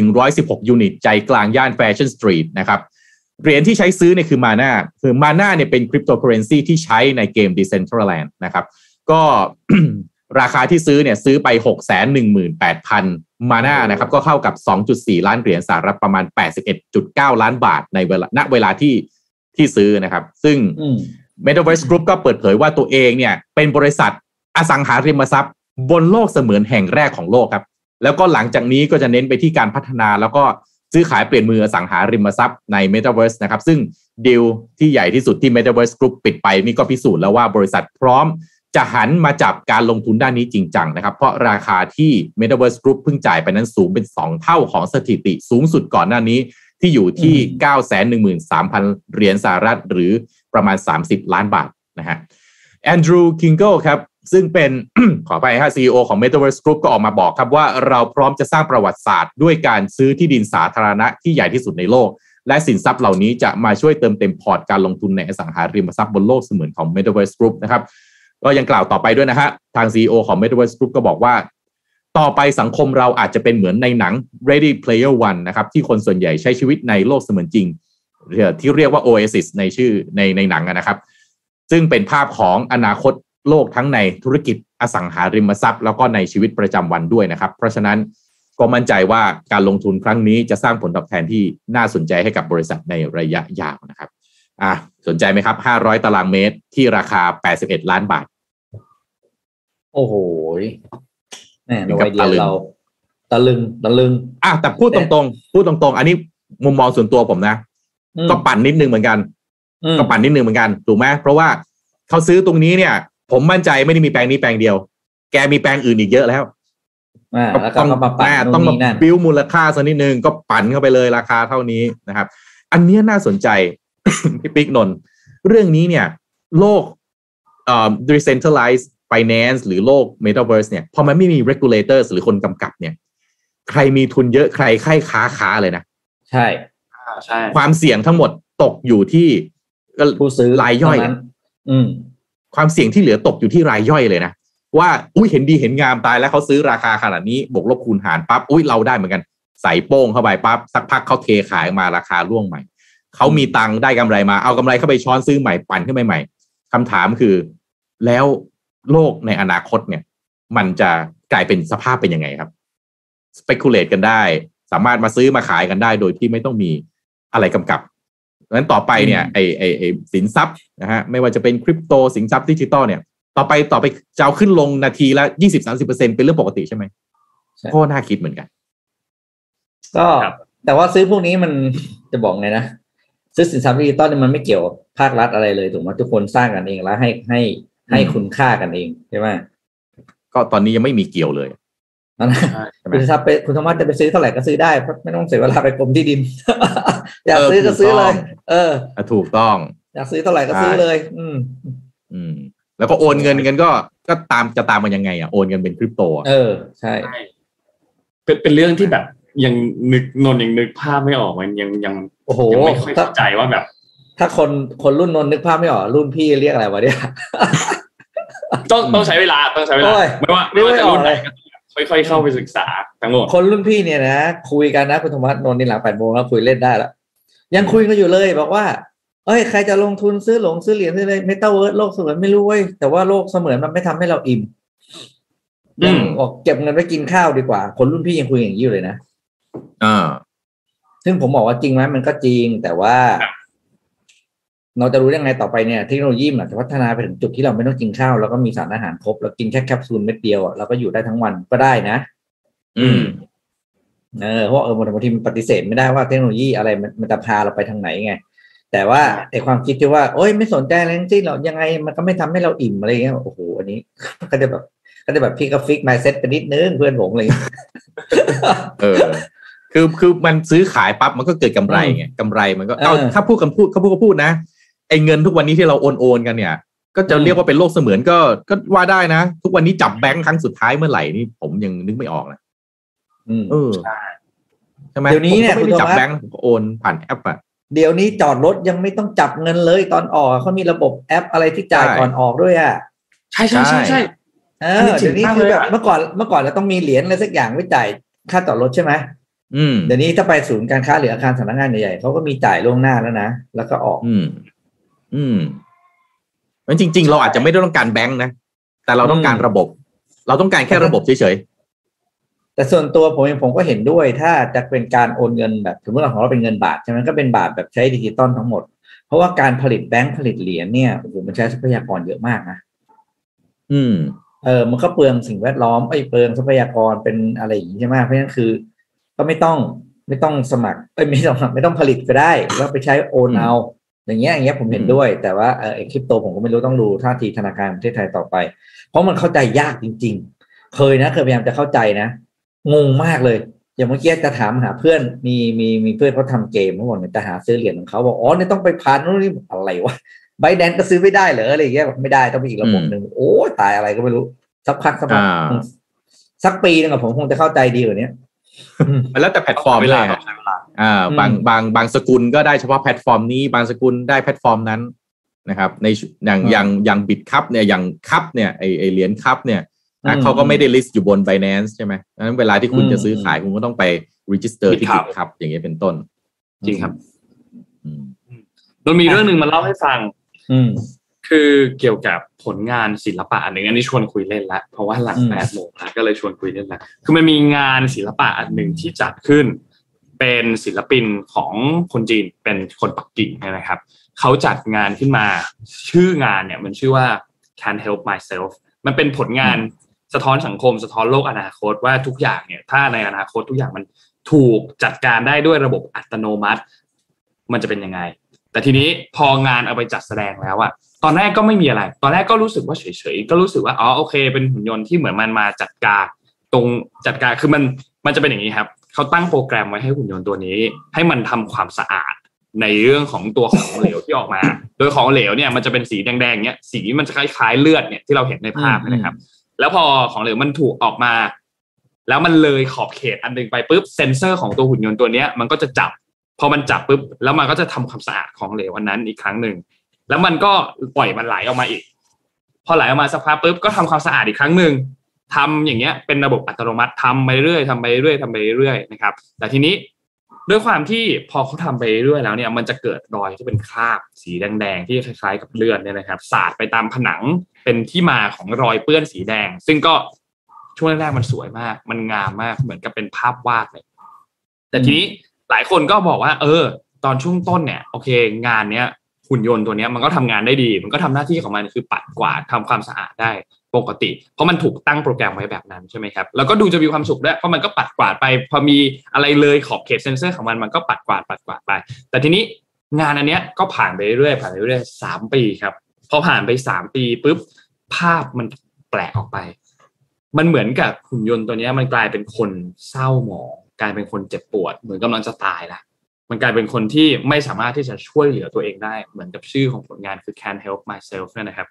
116 ยูนิต ใจกลางย่าน Fashion Street นะครับเหรียญที่ใช้ซื้อเนี่ยคือ MANA คือ MANA เนี่ยเป็นคริปโตเคอเรนซีที่ใช้ในเกม Decentraland นะครับ ก็ราคาที่ซื้อเนี่ยซื้อไป 6 1 8 0 0 0 มาน่านะครับ ก็เข้ากับ 2.4 ล้านเหรียญสหรัฐประมาณ 81.9 ล้านบาทในเวลาณเวลาที่ที่ซื้อนะครับ ซึ่งอืม Metaverse Group ก็เปิดเผยว่าตัวเองเนี่ยเป็นบริษัทอสังหาริมทรัพย์ บนโลกเสมือนแห่งแรกของโลกครับ แล้วก็หลังจากนี้ก็จะเน้นไปที่การพัฒนา แล้วก็ซื้อขายเปลี่ยนมืออสังหาริมทรัพย์ใน Metaverse นะครับ ซึ่งดีลที่ใหญ่ที่สุดที่ Metaverse Group ปิดไปนี่ก็พิสูจน์แล้วว่าบริษัทพร้อมจะหันมาจับการลงทุนด้านนี้จริงจังนะครับ เพราะราคาที่ Metaverse Group เพิ่งจ่ายไปนั้นสูงเป็น 2 เท่าของสถิติสูงสุดก่อนหน้านี้ที่อยู่ที่ 913,000 เหรียญสหรัฐหรือ ประมาณ 30 ล้านบาทนะฮะแอนดรูว์คิงเกิลครับซึ่งเป็นขอไปฮะ CEO ของ Metaverse Group ก็ออกมาบอกครับว่าเราพร้อมจะสร้างประวัติศาสตร์ ด้วยการซื้อที่ดินสาธารณะที่ใหญ่ที่สุดในโลก และสินทรัพย์เหล่านี้จะมาช่วยเติมเต็มพอร์ตการลงทุนในอสังหาริมทรัพย์บนโลกเสมือนของ Metaverse Group นะครับก็ยังกล่าวต่อไปด้วยนะฮะทาง CEO ของ Metaverse Group ก็บอกว่า ต่อไปสังคมเราอาจจะเป็นเหมือนในหนัง Ready Player One นะครับที่คนส่วนใหญ่ใช้ชีวิตในโลกเสมือนจริง ที่เรียกว่า Oasis ในชื่อในในหนังอะนะครับ ซึ่งเป็นภาพของอนาคตโลกทั้งในธุรกิจอสังหาริมทรัพย์ แล้วก็ในชีวิตประจำวันด้วยนะครับ เพราะฉะนั้นก็มั่นใจว่าการลงทุนครั้งนี้จะสร้างผลตอบแทนที่น่าสนใจให้กับบริษัทในระยะยาวนะครับอะสนใจไหมครับ 500 ตารางเมตรที่ราคา 81 ล้านบาท โอ้โหแหมถึโดงยกับไอเดียตะลึงเราตะลึงตะลึงอะแต่พูดตรงๆ พูดตรงๆ อันนี้มุมมองส่วนตัวผมนะอืม ก็ปั่นนิดนึงเหมือนกันอืมก็ปั่นนิดนึงเหมือนกันถูกไหมเพราะว่าเขาซื้อตรงนี้เนี่ย ผมมั่นใจไม่ได้มีแปลงนี้แปลงเดียว แกมีแปลงอื่นอีกเยอะแล้วอ่าแล้วก็ต้องมาปั่นอ่านู่ต้องนมานี่นั่นบิวมูลค่าสักนิดนึงก็ปั่นเข้าไปเลยราคาเท่านี้นะครับ อันเนี้ยน่าสนใจพี่ปิ๊กนนท์เรื่องนี้เนี่ย โลกเอ่อ decentralized finance หรือโลก metaverse เนี่ยพอมันไม่มี regulators หรือคนกำกับเนี่ย ใครมีทุนเยอะใครใครค้าค้าเลยนะ ใช่อ่าใช่ ความเสี่ยงทั้งหมดตกอยู่ที่เอ่อผู้ซื้อรายย่อยเท่นั้นอืมความเสี่ยงที่เหลือตกอยู่ที่รายย่อยเลยนะว่าอุ้ยเห็นดีเห็นงามตายแล้วเขาซื้อราคาขนาดนี้บวกลบคูณหารปั๊บอุ้ยเราได้เหมือนกัน ใส่โป้งเข้าไปปั๊บสักพักเขาเทขายมาราคาร่วงใหม่เขามีตังค์ได้กำไรมาเอากำไรเข้าไปช้อนซื้อใหม่ปั่นขึ้นไปใหม่คำถามคือ แล้วโลกในอนาคตเนี่ย มันจะกลายเป็นสภาพเป็นยังไงครับ speculate กันได้ สามารถมาซื้อมาขายกันได้โดยที่ไม่ต้องมี อะไรกำกับดังนั้นต่อไปเนี่ยไอไอไอสินทรัพย์นะฮะไม่ว่าจะเป็นคริปโตสินทรัพย์ดิจิตอลเนี่ย ต่อไปต่อไปจะเอาขึ้นลงนาทีละยี่สิบสามสิบเปอร์เซ็นเป็นเรื่องปกติใช่ไหมใช่ก็น่าคิดเหมือนกัน ก็แต่ว่าซื้อพวกนี้มันจะบอกไงนะ ซื้อสินทรัพย์ดิจิตอลเนี่ยมันไม่เกี่ยวกับภาครัฐอะไรเลยถูกไหมทุกคนสร้างกันเองแล้วให้ให้ให้อืมคุณค่ากันเองใช่ไหมก็ตอนนี้ยังไม่มีเกี่ยวเลย นั่นนะใช่ไหมคุณทรัพย์ไปคุณธรรมะจะไปซื้อเท่าไหร่ก็ซื้อได้เพราะไม่ต้องเสียเวลาไปกรมที่ดิน อยากเออซื้อก็ซื้อเลยถูกต้องเอออะถูกต้อง อยากซื้อเท่าไหร่ก็ซื้อเลย อืม อืม แล้วก็โอนเงินกันก็ก็ตามจะตามมันยังไงอะโอนเงินเป็นคริปโตอะเออใช่ใช่เป็นเป็นเรื่องที่แบบยังนึกนนท์ยังนึกภาพไม่ออกมันยังยังโอ้โหยังไม่ค่อยถ้าเข้าใจว่าแบบ ถ้าคนคนรุ่นนนท์นึกภาพไม่ออกรุ่นพี่เรียกอะไรวะเนี่ยต้องต้องใช้เวลาต้องใช้เวลาโอ้ยไม่ว่าไม่ว่าจะรุ่นไหนก็ตาม ค่อยๆเข้าไปศึกษาทั้งหมดคนรุ่นพี่เนี่ยนะคุยกันนะคุณธรรมะนนท์นี่หลังแปดโมงแล้วคุยเล่นได้แล้วยังคุยกันอยู่เลยบอกว่าเอ้ยใครจะลงทุนซื้อหลงซื้อเหรียญซื้ออะไรเมตาเวิร์ดโลกเสมือนไม่รู้เว้ยแต่ว่าโลกเสมือนมันไม่ทำให้เราอิ่มอืมบอกเก็บเงินไว้กินข้าวดีกว่า คนรุ่นพี่ยังคุยอย่างนี้อยู่เลยนะอ่าซึ่งผมบอกว่าจริงไหมมันก็จริง แต่ว่า เราจะรู้ยังไงต่อไปเนี่ยเทคโนโลยีมันอาจจะพัฒนาไปถึงจุดที่เราไม่ต้องกินข้าวแล้วก็มีสารอาหารครบเรากินแค่แคปซูลเม็ดเดียวอะเราก็อยู่ได้ทั้งวันก็ได้นะ อืมเออเพราะเออบางทีมันปฏิเสธไม่ได้ว่าเทคโนโลยีอะไรมันมันจะพาเราไปทางไหนไงแต่ว่าไอความคิดที่ว่าโอ้ยไม่สนใจอะไรทั้งสิ้นหรอกยังไงมันก็ไม่ทำให้เราอิ่มอะไรเงี้ยโอ้โหอันนี้ก็จะแบบก็จะแบบพี่ก็ฟิกมายเซ็ตไปนิดนึงเพื่อนผมอะไรเงี้ยเออ คือคือมันซื้อขายปั๊บมันก็เกิดกำไรไงกำไรมันก็เอาเออถ้าพูดกันพูดเขาพูดก็พูดนะ ไอ้เงินทุกวันนี้ที่เราโอนโอนกันเนี่ย ก็จะอืมเรียกว่าเป็นโลกเสมือนก็ก็ว่าได้นะ ทุกวันนี้จับแบงค์ครั้งสุดท้ายเมื่อไหร่นี่ผมยังนึกไม่ออกนะอืมเออใช่ไหมเดี๋ยวนี้เนี่ยผมก็ไม่คุณได้จับโทมัสแบงค์นะผมก็โอนผ่านแอปอะเดี๋ยวนี้จอดรถยังไม่ต้องจับเงินเลยตอนออกเขามีระบบแอปอะไรที่จ่ายใช่ก่อนออกด้วยอะใช่ใช่ใช่ใช่เออันนี้อจริเดี๋งยวนี้มากคือเลยแบบอะเมื่อก่อนเมื่อก่อนเราต้องมีเหรียญอะไรสักอย่างไว้จ่ายค่าจอดรถใช่ไหมอืมเดี๋ยวนี้ถ้าไปศูนย์การค้าหรืออาคารสำนักงานใหญ่ๆเขาก็มีจ่ายล่วงหน้าแล้วนะ แล้วก็ออก อืมอืมงั้นจริง ๆ เราอาจจะไม่ได้ต้องการแบงค์นะ แต่เราต้องการอืมระบบ เราต้องการแค่ระบบเฉยแต่ส่วนตัวผมเองผมก็เห็นด้วย ถ้าจะเป็นการโอนเงินแบบสมมติเราของเราเป็นเงินบาทใช่ไหมก็เป็นบาทแบบใช้ดิจิตอลทั้งหมด เพราะว่าการผลิตแบงค์ผลิตเหรียญเนี่ยโอ้โหมันใช้ทรัพยากรเยอะมากนะๆอืม เออ มันก็เปลืองสิ่งแวดล้อมไอ้ยเปลืองทรัพยากรเป็นอะไรอย่างนี้ใช่ไหมเพราะฉะนั้นคือ ก็ไม่ต้องไม่ต้องสมัครเอ้ยไม่ต้องไม่ต้องผลิตก็ได้แล้วไปใช้โอนเอา อย่างเงี้ยอย่างเงี้ยผมเห็นด้วย แต่ว่าเออไอ้คริปโตผมก็ไม่รู้ต้องดูท่าทีธนาคารแห่งประเทศไทยต่อไป เพราะมันเข้าใจยากจริง ๆ เคยนะเคยพยายามจะเข้าใจนะงงมากเลย อย่างเมื่อกี้จะถามหาเพื่อนมีมีมีเพื่อนเขาทำเกมเขาบอกเนี่ยจะหาซื้อเหรียญของเขาบอกอ๋อเนี่ยต้องไปผ่านนู่นนี่อะไรวะไบแดนก็ซื้อไม่ได้เหรออะไรอย่างเงี้ยบอกไม่ได้ต้องมีอีกระบบหนึ่งโอ้ตายอะไรก็ไม่รู้สักพักสักพักอ่าอืมสักปีหนึงอะผมคงจะเข้าใจดีกว่านี้อื มมันแล้วแต่แพลตฟอร์มเวเลลายต้ออะงใช้เวลาอ่าบางอืมบางบางสกุลก็ได้เฉพาะแพลตฟอร์มนี้ บางสกุลได้แพลตฟอร์มนั้นนะครับ ในอย่างอืมอย่างอย่างบิตคัพเนี่ยอย่างคัพเนี่ยไอไอเหรียญคัพเนี่ยนะอืมเขาก็ไม่ได้ list อยู่บน Binance ใช่ไหมดังนั้นเวลาที่คุณอืมจะซื้อขายคุณก็ต้องไป register ที่ BitCup บิตคัพอย่างเงี้ยเป็นต้น จริงครับอืมเรามีเรื่องหนึ่งมาเล่าให้ฟังอืม คือเกี่ยวกับผลงานศิลปะอันหนึ่งอันนี้ชวนคุยเล่นละเพราะว่าหลังอืมแปดโมงแล้วก็เลยชวนคุยเล่นละคือมันมีงานศิลปะอันหนึ่งที่จัดขึ้น เป็นศิลปินของคนจีนเป็นคนปักกิ่งเนยนะครับเขาจัดงานขึ้นมาชื่องานเนี่ยมันชื่อว่า Can't Help Myself มันเป็นผลงานสะท้อนสังคมสะท้อนโลกอนาคตว่าทุกอย่างเนี่ย ถ้าในอนาคตทุกอย่างมันถูกจัดการได้ด้วยระบบอัตโนมัติ มันจะเป็นยังไง แต่ทีนี้พองานเอาไปจัดแสดงแล้วอะ ตอนแรกก็ไม่มีอะไร ตอนแรกก็รู้สึกว่าเฉยๆ ก็รู้สึกว่า อ๋อ โอเค เป็นหุ่นยนต์ที่เหมือนมันมาจัดการตรงจัดการ คือมัน มันจะเป็นอย่างนี้ครับ เขาตั้งโปรแกรมไว้ให้หุ่นยนต์ตัวนี้ ให้มันทำความสะอาดในเรื่องของตัวของเหลวที่ออกมา โดยของเหลวเนี่ยมันจะเป็นสีแดงๆเนี่ยสีมันจะคล้ายๆเลือดเนี่ยที่เราเห็นในภาพนะครับ แล้วพอของเหลวมันถูกออกมา แล้วมันเลยขอบเขตอันหนึงไปปุ๊บเซนเซอร์ของตัวหุ่นยนต์ตัวเนี้ยมันก็จะจับ พอมันจับปุ๊บแล้วมันก็จะทำความสะอาดของเหลวอันนั้นอีกครั้งหนึ่ง แล้วมันก็ปล่อยมันไหลออกมาอีก พอไหลออกมาสักพักปุ๊บก็ทำความสะอาดอีกครั้งหนึ่งทำอย่างเงี้ยเป็นระบบอัตโนมัติทำไปเรื่อยทำไปเรื่อยทำไปเรื่อยนะครับ แต่ทีนี้ด้วยความที่พอเขาทำไปเรื่อยแล้วเนี่ยมันจะเกิดรอยที่เป็นคราบสีแดงๆ ที่คล้ายๆกับเลือดเนี่ยนะครับสาดไปตามผนังเป็นที่มาของรอยเปื้อนสีแดง ซึ่งก็ช่วงแรกๆมันสวยมาก มันงามมากเหมือนกับเป็นภาพวาดเลยแต่ทีนี้หลายคนก็บอกว่า เออ ตอนช่วงต้นเนี่ย โอเค งานเนี้ย หุ่นยนต์ตัวนี้มันก็ทำงานได้ดี มันก็ทำหน้าที่ของมันคือปัดกวาดทำความสะอาดได้ปกติ เพราะมันถูกตั้งโปรแกรมไว้แบบนั้นใช่ไหมครับแล้วก็ดูจะมีความสุขด้วยเพราะมันก็ปัดกวาดไป พอมีอะไรเลยขอบเขตเซนเซอร์ของมันมันก็ปัดกวาดปัดกวาดไป แต่ทีนี้งานอันเนี้ยก็ผ่านไปเรื่อยๆผ่านไปเรื่อยๆสามปีครับพอผ่านไปสามปีปุ๊บภาพมันแปลกออกไป มันเหมือนกับหุ่นยนต์ตัวนี้มันกลายเป็นคนเศร้าหมองกลายเป็นคนเจ็บปวด เหมือนกำลังจะตายละ มันกลายเป็นคนที่ไม่สามารถที่จะช่วยเหลือตัวเองได้ เหมือนกับชื่อของผลงานคือ Can Help Myself นี่ยนะครับ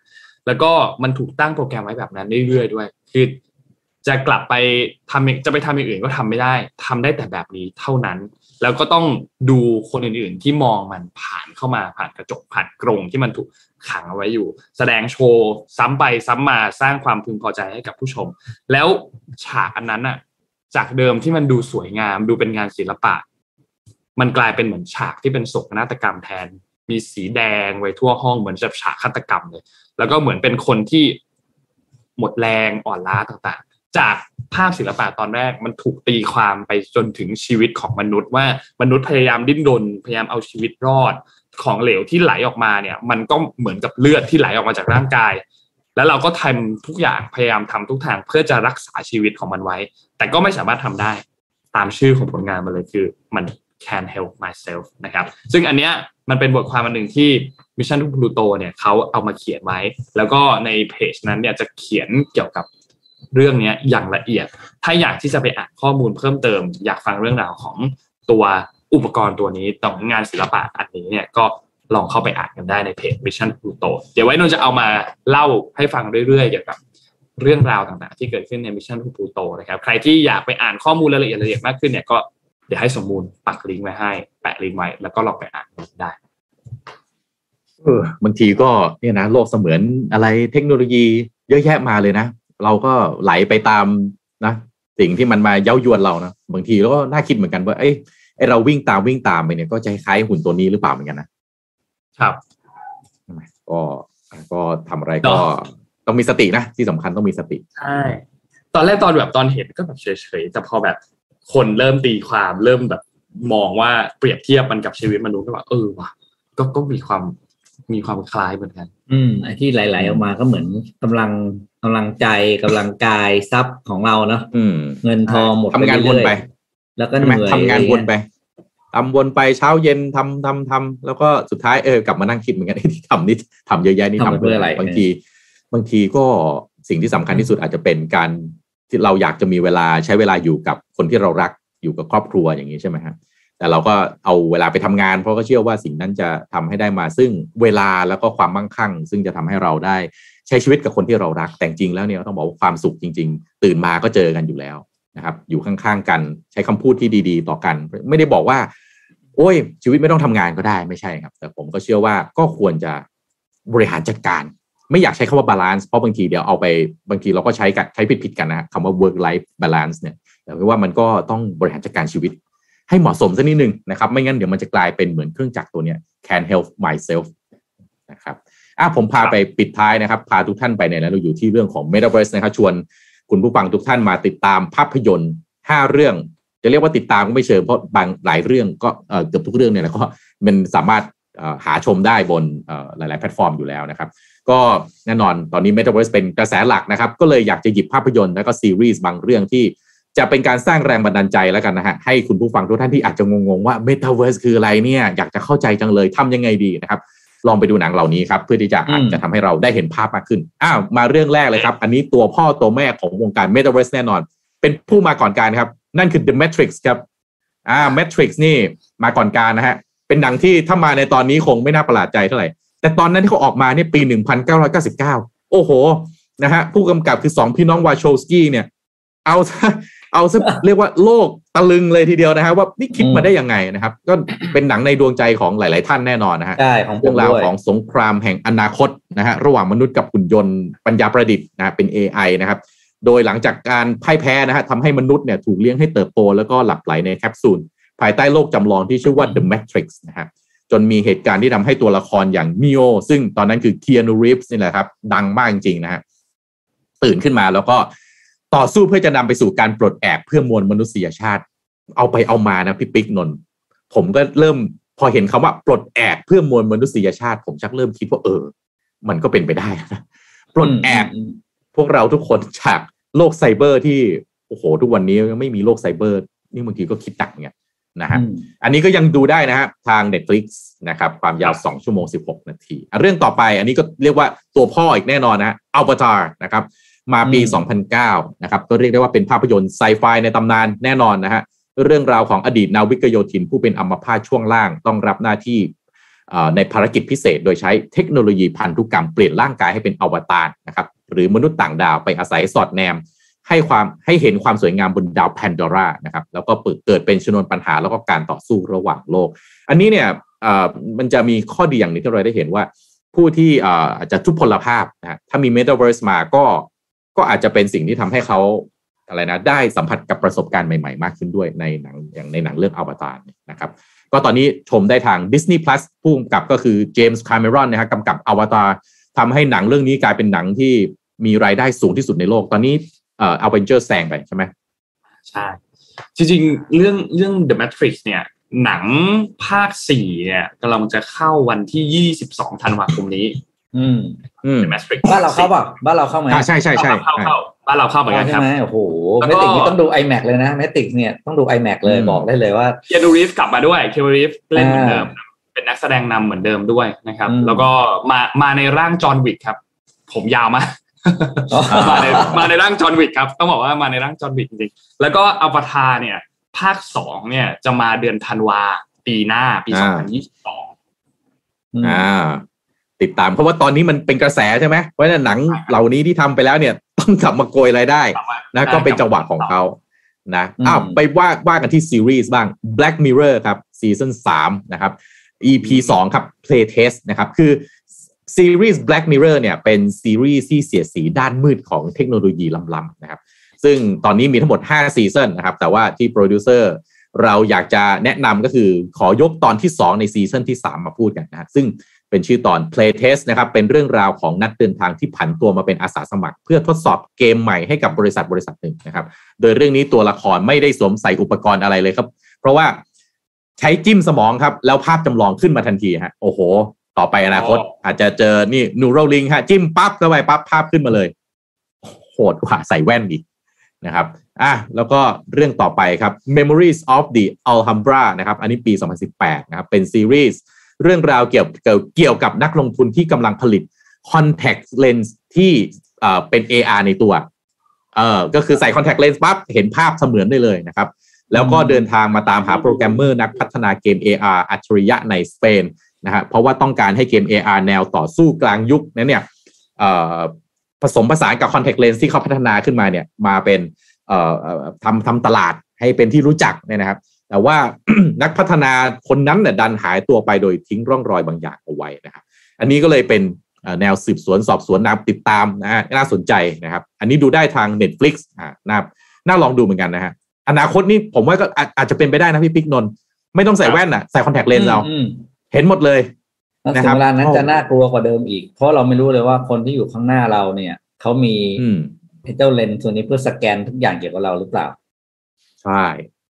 แล้วก็มันถูกตั้งโปรแกรมไว้แบบนั้นเรื่อยๆด้วย คือจะกลับไปทำจะไปทำอย่างอื่นก็ทำไม่ได้ทำได้แต่แบบนี้เท่านั้น แล้วก็ต้องดูคนอื่นๆที่มองมันผ่านเข้ามาผ่านกระจกผ่านกรงที่มันถูกขังเอาไว้อยู่ แสดงโชว์ ซ้ำไปซ้ำมาสร้างความพึงพอใจให้กับผู้ชม แล้วฉากอันนั้นอะจากเดิมที่มันดูสวยงาม ดูเป็นงานศิลปะ มันกลายเป็นเหมือนฉากที่เป็นโศกนาฏกรรมแทน มีสีแดงไว้ทั่วห้องเหมือนจะฉากฆาตกรรมเลย แล้วก็เหมือนเป็นคนที่หมดแรงอ่อนล้าต่างๆ จากภาพศิลปะตอนแรกมันถูกตีความไปจนถึงชีวิตของมนุษย์ว่ามนุษย์พยายามดิ้นรนพยายามเอาชีวิตรอดของเหลวที่ไหลออกมาเนี่ย มันก็เหมือนกับเลือดที่ไหลออกมาจากร่างกาย แล้วเราก็ทำทุกอย่างพยายามทำทุกทางเพื่อจะรักษาชีวิตของมันไว้ แต่ก็ไม่สามารถทำได้ ตามชื่อของผลงานมันเลยคือมัน can help myself นะครับ ซึ่งอันเนี้ยมันเป็นบทความอันหนึ่งที่ Mission to Pluto เนี่ยเขาเอามาเขียนไว้ แล้วก็ในเพจนั้นเนี่ยจะเขียนเกี่ยวกับเรื่องนี้อย่างละเอียด ถ้าอยากที่จะไปอ่านข้อมูลเพิ่มเติม อยากฟังเรื่องราวของตัวอุปกรณ์ตัวนี้ต่องานศิลปะอันนี้เนี่ยก็ลองเข้าไปอ่านกันได้ในเพจ Mission Pluto เดี๋ยวไว้นนจะเอามาเล่าให้ฟังเรื่อยๆเกี่ยวกับเรื่องราวต่างๆ ที่เกิดขึ้นใน Mission to Pluto นะครับ ใครที่อยากไปอ่านข้อมูลรายละเอียดละเอียดมากขึ้นเนี่ยก็ เดี๋ยวให้สมมูลปักลิงก์ไว้ให้ แปะลิงก์ไว้ แล้วก็ลองไปอ่านได้เออบางทีก็เนี่ยนะโลกเสมือนอะไรเทคโนโลยีเยอะแยะมาเลยนะ เราก็ไหลไปตามนะ สิ่งที่มันมาเย้ายวนเรานะบางทีเราก็น่าคิดเหมือนกันว่าเอ้ยไอเราวิ่งตามวิ่งตามไปเนี่ยก็จะคล้ายหุ่นตัวนี้หรือเปล่าเหมือนกันนะครับใช่ไหมก็ก็ทำอะไรก็เนาะต้องมีสตินะที่สำคัญต้องมีสติใช่ตอนแรกตอนแบบตอนเห็นก็แบบเฉยๆแต่พอแบบ คนเริ่มตีความเริ่มแบบมองว่าเปรียบเทียบมันกับชีวิตมนุษย์ก็ว่าเออว่ะก็ก็มีความมีความคล้ายเหมือนกัน อืมไอ้ที่ไหลๆออกมาก็เหมือนกำลังกำลังใจกำลังกายทรัพย์ของเราเนาะอืมเงินทองหมดทำงานวนไปเรื่อยๆแล้วก็ใช่เหไหมนื่อยทำงานวนไปอะรเงี้ยทำวนไปเช้าเย็นทำทำทำแล้วก็สุดท้ายเออกลับมานั่งคิดเหมือนกันที่ทำนี่ทำเยอะแยะนี่ทำเพื่ออะไรบางที บางทีก็สิ่งที่สำคัญที่สุดอาจจะเป็นการ ที่เราอยากจะมีเวลาใช้เวลาอยู่กับคนที่เรารักอยู่กับครอบครัวอย่างนี้ใช่ไหมฮะแต่เราก็เอาเวลาไปทำงาน เพราะก็เชื่อว่าสิ่งนั้นจะทำให้ได้มา ซึ่งเวลาแล้วก็ความมั่งคั่ง ซึ่งจะทำให้เราได้ใช้ชีวิตกับคนที่เรารัก แต่จริงแล้วเนี่ยต้องบอกว่าความสุขจริง ๆ ตื่นมาก็เจอกันอยู่แล้วนะครับ อยู่ข้างๆกันใช้คำพูดที่ดี ๆ ต่อกัน ไม่ได้บอกว่า โอ้ยชีวิตไม่ต้องทำงานก็ได้ไม่ใช่ครับ แต่ผมก็เชื่อว่าก็ควรจะบริหารจัดการ ไม่อยากใช้คำว่า balance เพราะบางทีเดี๋ยวเอาไปบางทีเราก็ใช้กันใช้ผิดๆกันนะคำว่า work life balance เนี่ยแต่ว่ามันก็ต้องบริหารจัดการชีวิต ให้เหมาะสมสักนิดนึงนะครับ ไม่งั้นเดี๋ยวมันจะกลายเป็นเหมือนเครื่องจักรตัวเนี้ย can help myself นะครับอะผมพาไปปิดท้ายนะครับ พาทุกท่านไปในนั้นเราอยู่ที่เรื่องของ Metaverse นะครับ ชวนคุณผู้ฟังทุกท่านมาติดตามภาพยนตร์ 5 เรื่อง จะเรียกว่าติดตามก็ไม่เชิงเพราะบางหลายเรื่องก็เอ่อเกือบทุกเรื่องเนี่ยนะก็มันสามารถหาชมได้บนหลาย ๆ แพลตฟอร์มอยู่แล้วนะครับ ก็แน่นอนตอนนี้ Metaverse เป็นกระแสหลักนะครับ ก็เลยอยากจะหยิบภาพยนตร์และก็ซีรีส์บางเรื่องที่จะเป็นการสร้างแรงบันดาลใจแล้วกันนะฮะให้คุณผู้ฟังทุกท่านที่อาจจะงงๆว่า Metaverse คืออะไรเนี่ย อยากจะเข้าใจจังเลยทำยังไงดีนะครับ ลองไปดูหนังเหล่านี้ครับ เพื่อที่จะอาจจะทำให้เราได้เห็นภาพมากขึ้นอ้าวมาเรื่องแรกเลยครับ อันนี้ตัวพ่อตัวแม่ของวงการ Metaverse แน่นอน เป็นผู้มาก่อนการครับ นั่นคือ The Matrix ครับอ่า Matrix นี่มาก่อนการนะฮะเป็นหนังที่ถ้ามาในตอนนี้คงไม่น่าประหลาดใจเท่าไหร่ แต่ตอนนั้นที่เขาออกมาเนี่ยปี 1999 โอ้โหนะฮะผู้กำกับคือสองพี่น้องวาโชสกี้เนี่ย เอาซะเอาซะเรียกว่าโลกตะลึงเลยทีเดียวนะฮะว่านี่คิดมาได้ยังไงนะครับ ก็เป็นหนังในดวงใจของหลาย ๆ ท่านแน่นอนนะฮะใช่ของผเรื่มองราวด้วยของสงครามแห่งอนาคตนะฮะระหว่างมนุษย์กับหุ่นยนต์ปัญญาประดิษฐ์นะเป็น AI นะครับ โดยหลังจากการพ่ายแพ้นะฮะทำให้มนุษย์เนี่ยถูกเลี้ยงให้เติบโตแล้วก็หลับไหลในแคปซูลภายใต้โลกจำลองที่ชื่อว่า The Matrix นะฮะ จนมีเหตุการณ์ที่ทำให้ตัวละครอย่าง Neo ซึ่งตอนนั้นคือ Keanu Reeves นี่แหละครับ ดังมากจริงๆนะฮะตื่นขึ้นมาแล้วก็ต่อสู้เพื่อจะนำไปสู่การปลดแอกเพื่อมวลมนุษยชาติ เอาไปเอามานะพี่ปิ๊กนนท์ผมก็เริ่มพอเห็นคำว่าปลดแอกเพื่อมวลมนุษยชาติ ผมชักเริ่มคิดว่าเออ มันก็เป็นไปได้นะปลดแอกมพวกเราทุกคนจากโลกไซเบอร์ที่โอ้โหทุกวันนี้ยังไม่มีโลกไซเบอร์ นี่บางทีก็คิดตักเนี่ย นะฮะอืมอันนี้ก็ยังดูได้นะฮะทาง Netflix นะครับความยาว 2 ชั่วโมง 16 นาทีอะเรื่องต่อไปอันนี้ก็เรียกว่าตัวพ่ออีกแน่นอนนะฮะ Avatar นะครับมาปีอืม2009 นะครับก็เรียกได้ว่าเป็นภาพยนตร์ไซไฟในตำนานแน่นอนนะฮะเรื่องราวของอดีตนาวิกโยธิน ผู้เป็นอัมพาตช่วงล่างต้องรับหน้าที่เอ่อในภารกิจพิเศษ โดยใช้เทคโนโลยีพันธุกรรมเปลี่ยนร่างกายให้เป็นอวตารนะครับหรือมนุษย์ต่างดาวไปอาศัยสอดแนม ให้ความให้เห็นความสวยงามบนดาวแพนดอร่านะครับแล้วก็เกิดเป็นชนวนปัญหาแล้วก็การต่อสู้ระหว่างโลก อันนี้เนี่ยมันจะมีข้อดีอย่างนึงที่เราได้เห็นว่า ผู้ที่อาจจะทุพพลภาพนะถ้ามี Metaverse มาก็ก็อาจจะเป็นสิ่งที่ทำให้เขาอะไรนะได้สัมผัสกับประสบการณ์ใหม่ๆ มากขึ้นด้วยในหนังอย่างในหนังเรื่องอวตารนะครับ ก็ตอนนี้ชมได้ทาง Disney Plus ผู้กำกับก็คือเจมส์คาร์เมรอนนะฮะกำกับอวตารทำให้หนังเรื่องนี้กลายเป็นหนังที่มีรายได้สูงที่สุดในโลก ตอนนี้ เอ่ออเวนเจอร์แซงไปใช่ไหมใช่ จริงๆ เรื่องเรื่อง The Matrix เนี่ย หนังภาคสี่เนี่ยกำลังจะเข้าวันที่ยี่สิบสองธันวาคมนี้ อืมอืม The Matrix บ้านเราเข้าป่ะบ้านเราเข้าไหมใช่ใช่ใช่เข้าเข้าบ้านเราเข้าเหมือนกันครับโอ้โหแมติกนี่ต้องดู iMac เลยนะแมติกเนี่ยต้องดู iMac เลยบอกได้เลยว่าเคียนูรีฟกลับมาด้วยเคียนูรีฟเล่นเหมือนเดิม เป็นนักแสดงนำเหมือนเดิมด้วยนะครับ แล้วก็มามาในร่างจอห์นวิกครับ ผมยาวมาก มาในมาในร่างจอห์นวิกครับต้องบอกว่ามาในร่างจอห์นวิกจริงๆแล้วก็อวตารเนี่ย ภาคสองเนี่ยจะมาเดือนธันวาปีหน้าปีสองพันยี่สิบสองอ่าติดตามเพราะว่าตอนนี้มันเป็นกระแสใช่ไหมเพราะฉะนั้นหนังเหล่านี้ที่ทำไปแล้วเนี่ย ต้องกลับมาโกยรายได้นะก็เป็นจังหวะของเขานะอ้าวไปว่าว่ากันที่ซีรีส์บ้าง Black Mirror ครับซีซั่นสามนะครับ EP สองครับ Playtest นะครับ คือ ซีรีส์ Black Mirror เนี่ยเป็นซีรีส์ที่เสียสีด้านมืดของเทคโนโลยีล้ำๆนะครับ ซึ่งตอนนี้มีทั้งหมด 5 ซีซันนะครับ แต่ว่าที่โปรดิวเซอร์เราอยากจะแนะนำก็คือขอยกตอนที่ 2 ในซีซันที่ 3 มาพูดกันนะซึ่งเป็นชื่อตอน Playtest นะครับ เป็นเรื่องราวของนักเดินทางที่ผันตัวมาเป็นอาสาสมัคร เพื่อทดสอบเกมใหม่ให้กับบริษัทบริษัทหนึ่งนะครับ โดยเรื่องนี้ตัวละครไม่ได้สวมใส่อุปกรณ์อะไรเลยครับ เพราะว่าใช้จิ้มสมองครับ แล้วภาพจำลองขึ้นมาทันทีฮะโอ้โห ต่อไปอนาคต อาจจะเจอนี่นูโรลิงฮะ จิ้มปั๊บเข้าไปปั๊บภาพขึ้นมาเลย โหดกว่าใส่แว่นอีกนะครับอะแล้วก็เรื่องต่อไปครับ Memories of the Alhambra นะครับ อันนี้ปี 2018 นะครับ เป็นซีรีส์เรื่องราวเกี่ยวเกี่ยวกับนักลงทุนที่กำลังผลิต contact lens ที่เป็น AR ในตัวเออก็คือใส่ contact lens ปั๊บ เห็นภาพเสมือนได้เลยนะครับ แล้วก็เดินทางมาตามหาโปรแกรมเมอร์นักพัฒนาเกม AR อัจฉริยะในสเปน นะฮะเพราะว่าต้องการให้เกม AR แนวต่อสู้กลางยุคนั้นเนี่ยผสมผสานกับ contact lens ที่เขาพัฒนาขึ้นมาเนี่ยมาเป็นทำทำตลาดให้เป็นที่รู้จักเนี่ยนะครับ แต่ว่านักพัฒนาคนนั้นเนี่ยดันหายตัวไปโดยทิ้งร่องรอยบางอย่างเอาไว้นะครับ อันนี้ก็เลยเป็นแนวสืบสวนสอบสวนนำติดตามนะฮะน่าสนใจนะครับ อันนี้ดูได้ทาง Netflix อ่าน่าน่าลองดูเหมือนกันนะฮะอนาคตนี่ผมว่าก็อาจจะเป็นไปได้นะพี่ปิ๊กนนท์ไม่ต้องใส่แว่นอะใส่คอนแทคเลนส์เรา เห็นหมดเลยนะครับเวลานั้นจะน่ากลัวกว่าเดิมอีก เพราะเราไม่รู้เลยว่าคนที่อยู่ข้างหน้าเราเนี่ยเขามีเจ้าเลนส์ตัวนี้เพื่อสแกนทุกอย่างเกี่ยวกับเราหรือเปล่า ใช่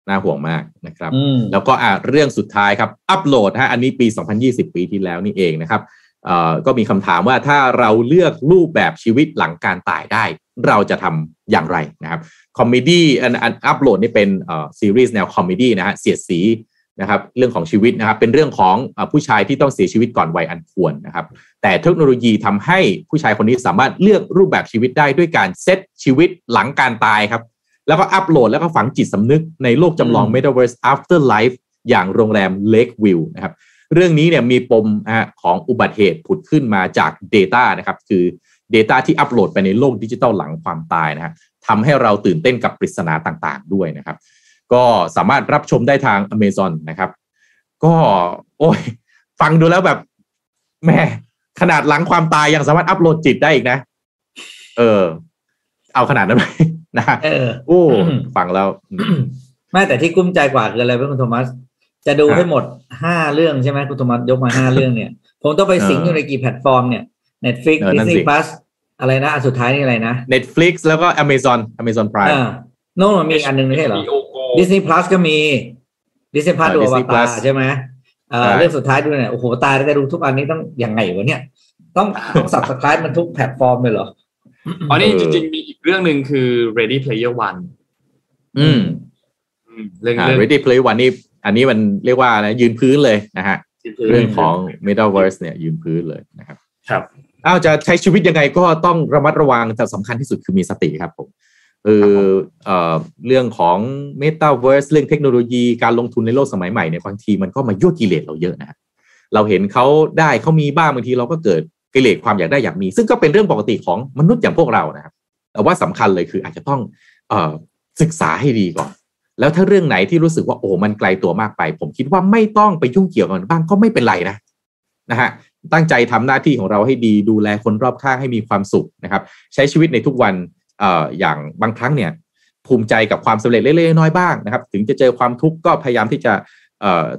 น่าห่วงมากนะครับ แล้วก็อ่าเรื่องสุดท้ายครับ อัปโหลดฮะอันนี้ปี 2020 ปีที่แล้วนี่เองนะครับเอ่อก็มีคำถามว่าถ้าเราเลือกรูปแบบชีวิตหลังการตายได้ เราจะทำอย่างไรนะครับ comedy อันอันอัปโหลดนี่เป็นเอ่อซีรีส์แนว comedy นะฮะเสียดสี นะครับเรื่องของชีวิตนะครับเป็นเรื่องของผู้ชายที่ต้องเสียชีวิตก่อนวัยอันควรนะครับ แต่เทคโนโลยีทำให้ผู้ชายคนนี้สามารถเลือกรูปแบบชีวิตได้ด้วยการเซตชีวิตหลังการตายครับ แล้วก็อัปโหลดแล้วก็ฝังจิตสำนึกในโลกจำลอง Metaverse Afterlife อย่างโรงแรม Lakeview นะครับเรื่องนี้เนี่ยมีปมของอุบัติเหตุผุดขึ้นมาจาก Data นะครับคือ Data ที่อัปโหลดไปในโลกดิจิทัลหลังความตายนะฮะทำให้เราตื่นเต้นกับปริศนาต่างๆ ด้วยนะครับ ก็สามารถรับชมได้ทาง Amazon นะครับ ก็โอ้ย ฟังดูแล้วแบบแม่ขนาดหลังความตายยังสามารถอัปโหลดจิตได้อีกนะ เออ เอาขนาดนั้นไหมนะเออโอ้ฟังแล้วไม่แต่ที่กุ้มใจกว่าคืออะไรเพื่อนคุณโทมัส จะดูให้หมดห้าเรื่องใช่ไหมคุณโทมัสยกมาห้าเรื่องเนี่ย ผมต้องไปสิงอยู่ในกี่แพลตฟอร์มเนี่ย Netflix Disney Plus อะไรนะอันสุดท้ายนี่อะไรนะ Netflix แล้วก็ Amazon Amazon Prime โน่มันมีอันหนึ่งไม่ใช่เหรอ ดิสนีย์พลัสก็มีดิสนีย์พลัสดูอวตารใช่ไหมเรื่องสุดท้ายดูเนี่ยโอ้โหตายแล้วจะดูทุกอันนี้ต้องยังไงวะเนี่ย ต้องต้องสับสครายมันทุกแพลตฟอร์มเลยเหรออ๋อนี่จริง ๆ มีอีกเรื่องหนึ่งคือ Ready Player One อืมเรื่อง Ready Player One นี่อันนี้มันเรียกว่านะยืนพื้นเลยนะฮะเรื่องของ Metaverse เนี่ยยืนพื้นเลยนะครับ ครับอ้าวจะใช้ชีวิตยังไงก็ต้องระมัดระวังแต่สำคัญที่สุดคือมีสติครับผม คือเออเรื่องของ Metaverse เรื่องเทคโนโลยีการลงทุนในโลกสมัยใหม่เนี่ยบางทีมันก็มายั่วกิเลสเราเยอะนะเราเห็นเขาได้เขามีบ้างบางทีเราก็เกิดกิเลสความอยากได้อยากมี ซึ่งก็เป็นเรื่องปกติของมนุษย์อย่างพวกเรานะครับแต่ว่าสำคัญเลยคืออาจจะต้องออศึกษาให้ดีก่อน แล้วถ้าเรื่องไหนที่รู้สึกว่าโอ้มันไกลตัวมากไป ผมคิดว่าไม่ต้องไปยุ่งเกี่ยวกับมันบ้างก็ไม่เป็นไรนะนะฮะตั้งใจทำหน้าที่ของเราให้ดีดูแลคนรอบข้างให้มีความสุขนะครับ ใช้ชีวิตในทุกวัน เอ่ออย่างบางครั้งเนี่ยภูมิใจกับความสำเร็จเล็กๆน้อยๆบ้างนะครับ ถึงจะเจอความทุกข์ก็พยายามที่จะ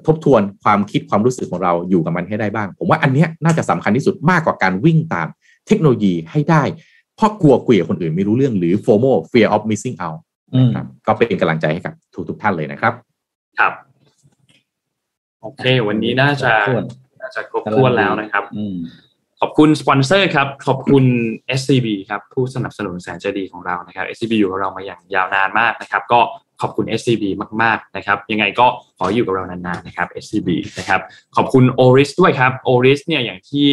ทบทวนความคิดความรู้สึกของเราอยู่กับมันให้ได้บ้าง ผมว่าอันนี้น่าจะสำคัญที่สุดมากกว่าการวิ่งตามเทคโนโลยีให้ได้ เพราะกลัวคุยกับคนอื่นไม่รู้เรื่องหรือ FOMO fear of missing out ครับก็เป็นกำลังใจให้กับทุกทุกท่านเลยนะครับ ครับ โอเค วันนี้น่าจะน่าจะครบถ้วนแล้วนะครับ ขอบคุณสปอนเซอร์ครับขอบคุณ SCB ครับผู้สนับสนุนแสนใจดีของเรานะครับ SCB อยู่กับเรามาอย่างยาวนานมากนะครับ ก็ขอบคุณ SCB มากๆนะครับ ยังไงก็ขออยู่กับเรานานๆนะครับ SCB นะครับขอบคุณ Oris ด้วยครับ Oris เนี่ยอย่างที่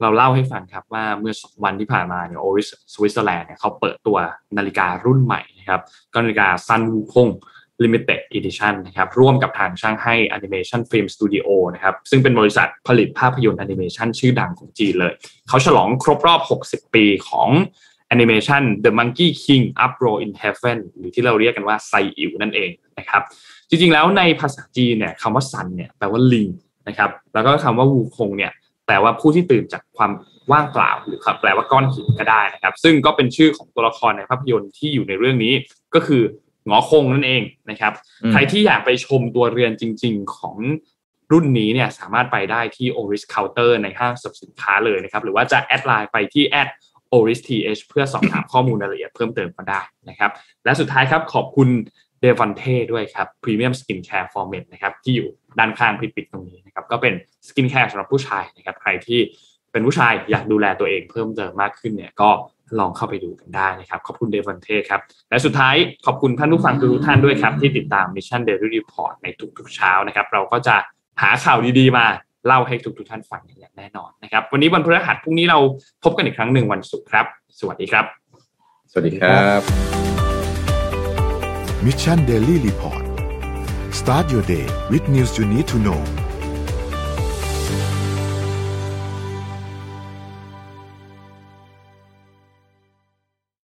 เราเล่าให้ฟังครับว่าเมื่อวันที่ผ่านมาเนี่ย Oris สวิตเซอร์แลนด์เนี่ยเขาเปิดตัวนาฬิการุ่นใหม่นะครับก็นาฬิกา Sun Wukong Limited Edition นะครับร่วมกับทาง Shanghai Animation Film Studio นะครับซึ่งเป็นบริษัทผลิตภาพยนตร์แอนิเมชันชื่อดังของจีนเลย เขาฉลองครบรอบ 60 ปีของแอนิเมชัน The Monkey King Uproar in Heaven หรือที่เราเรียกกันว่าไซอิ๋วนั่นเองนะครับจริงๆแล้วในภาษาจีนเนี่ยคำว่าซันเนี่ยแปลว่าลิงนะครับแล้วก็คำว่าวูคงเนี่ยแปลว่าผู้ที่ตื่นจากความว่างเปล่าหรือแปลว่าก้อนหินก็ได้นะครับ ซึ่งก็เป็นชื่อของตัวละครในภาพยนตร์ที่อยู่ในเรื่องนี้ก็คือ งอคงนั่นเองนะครับ ใครที่อยากไปชมตัวเรือนจริง ๆ ของรุ่นนี้เนี่ยสามารถไปได้ที่ Oris Counter ในห้างสรรพสินค้าเลยนะครับ หรือว่าจะ add LINE ไปที่แอด Oris TH เพื่อสอบถามข้อมูลรายละเอียดเพิ่มเติมก็ได้นะครับ และสุดท้ายครับขอบคุณเดวอนเทด้วยครับ Premium Skin Care for Men นะครับที่อยู่ด้านข้างพิปิดตรงนี้นะครับก็เป็น skincare สำหรับผู้ชายนะครับใครที่เป็นผู้ชายอยากดูแลตัวเองเพิ่มเติมมากขึ้นเนี่ยก็ ลองเข้าไปดูกันได้นะครับ ขอบคุณเดวันเทครับ และสุดท้ายขอบคุณท่านผู้ฟังทุกท่านด้วยครับ ที่ติดตาม Mission Daily Report ในทุกๆเช้านะครับ เราก็จะหาข่าวดีๆมาเล่าให้ทุกๆท่านฟังอย่างแน่นอนนะครับ วันนี้วันพฤหัสพรุ่งนี้เราพบกันอีกครั้งหนึ่งวันศุกร์ครับ สวัสดีครับ สวัสดีครับ Mission Daily Report start your day with news you need to know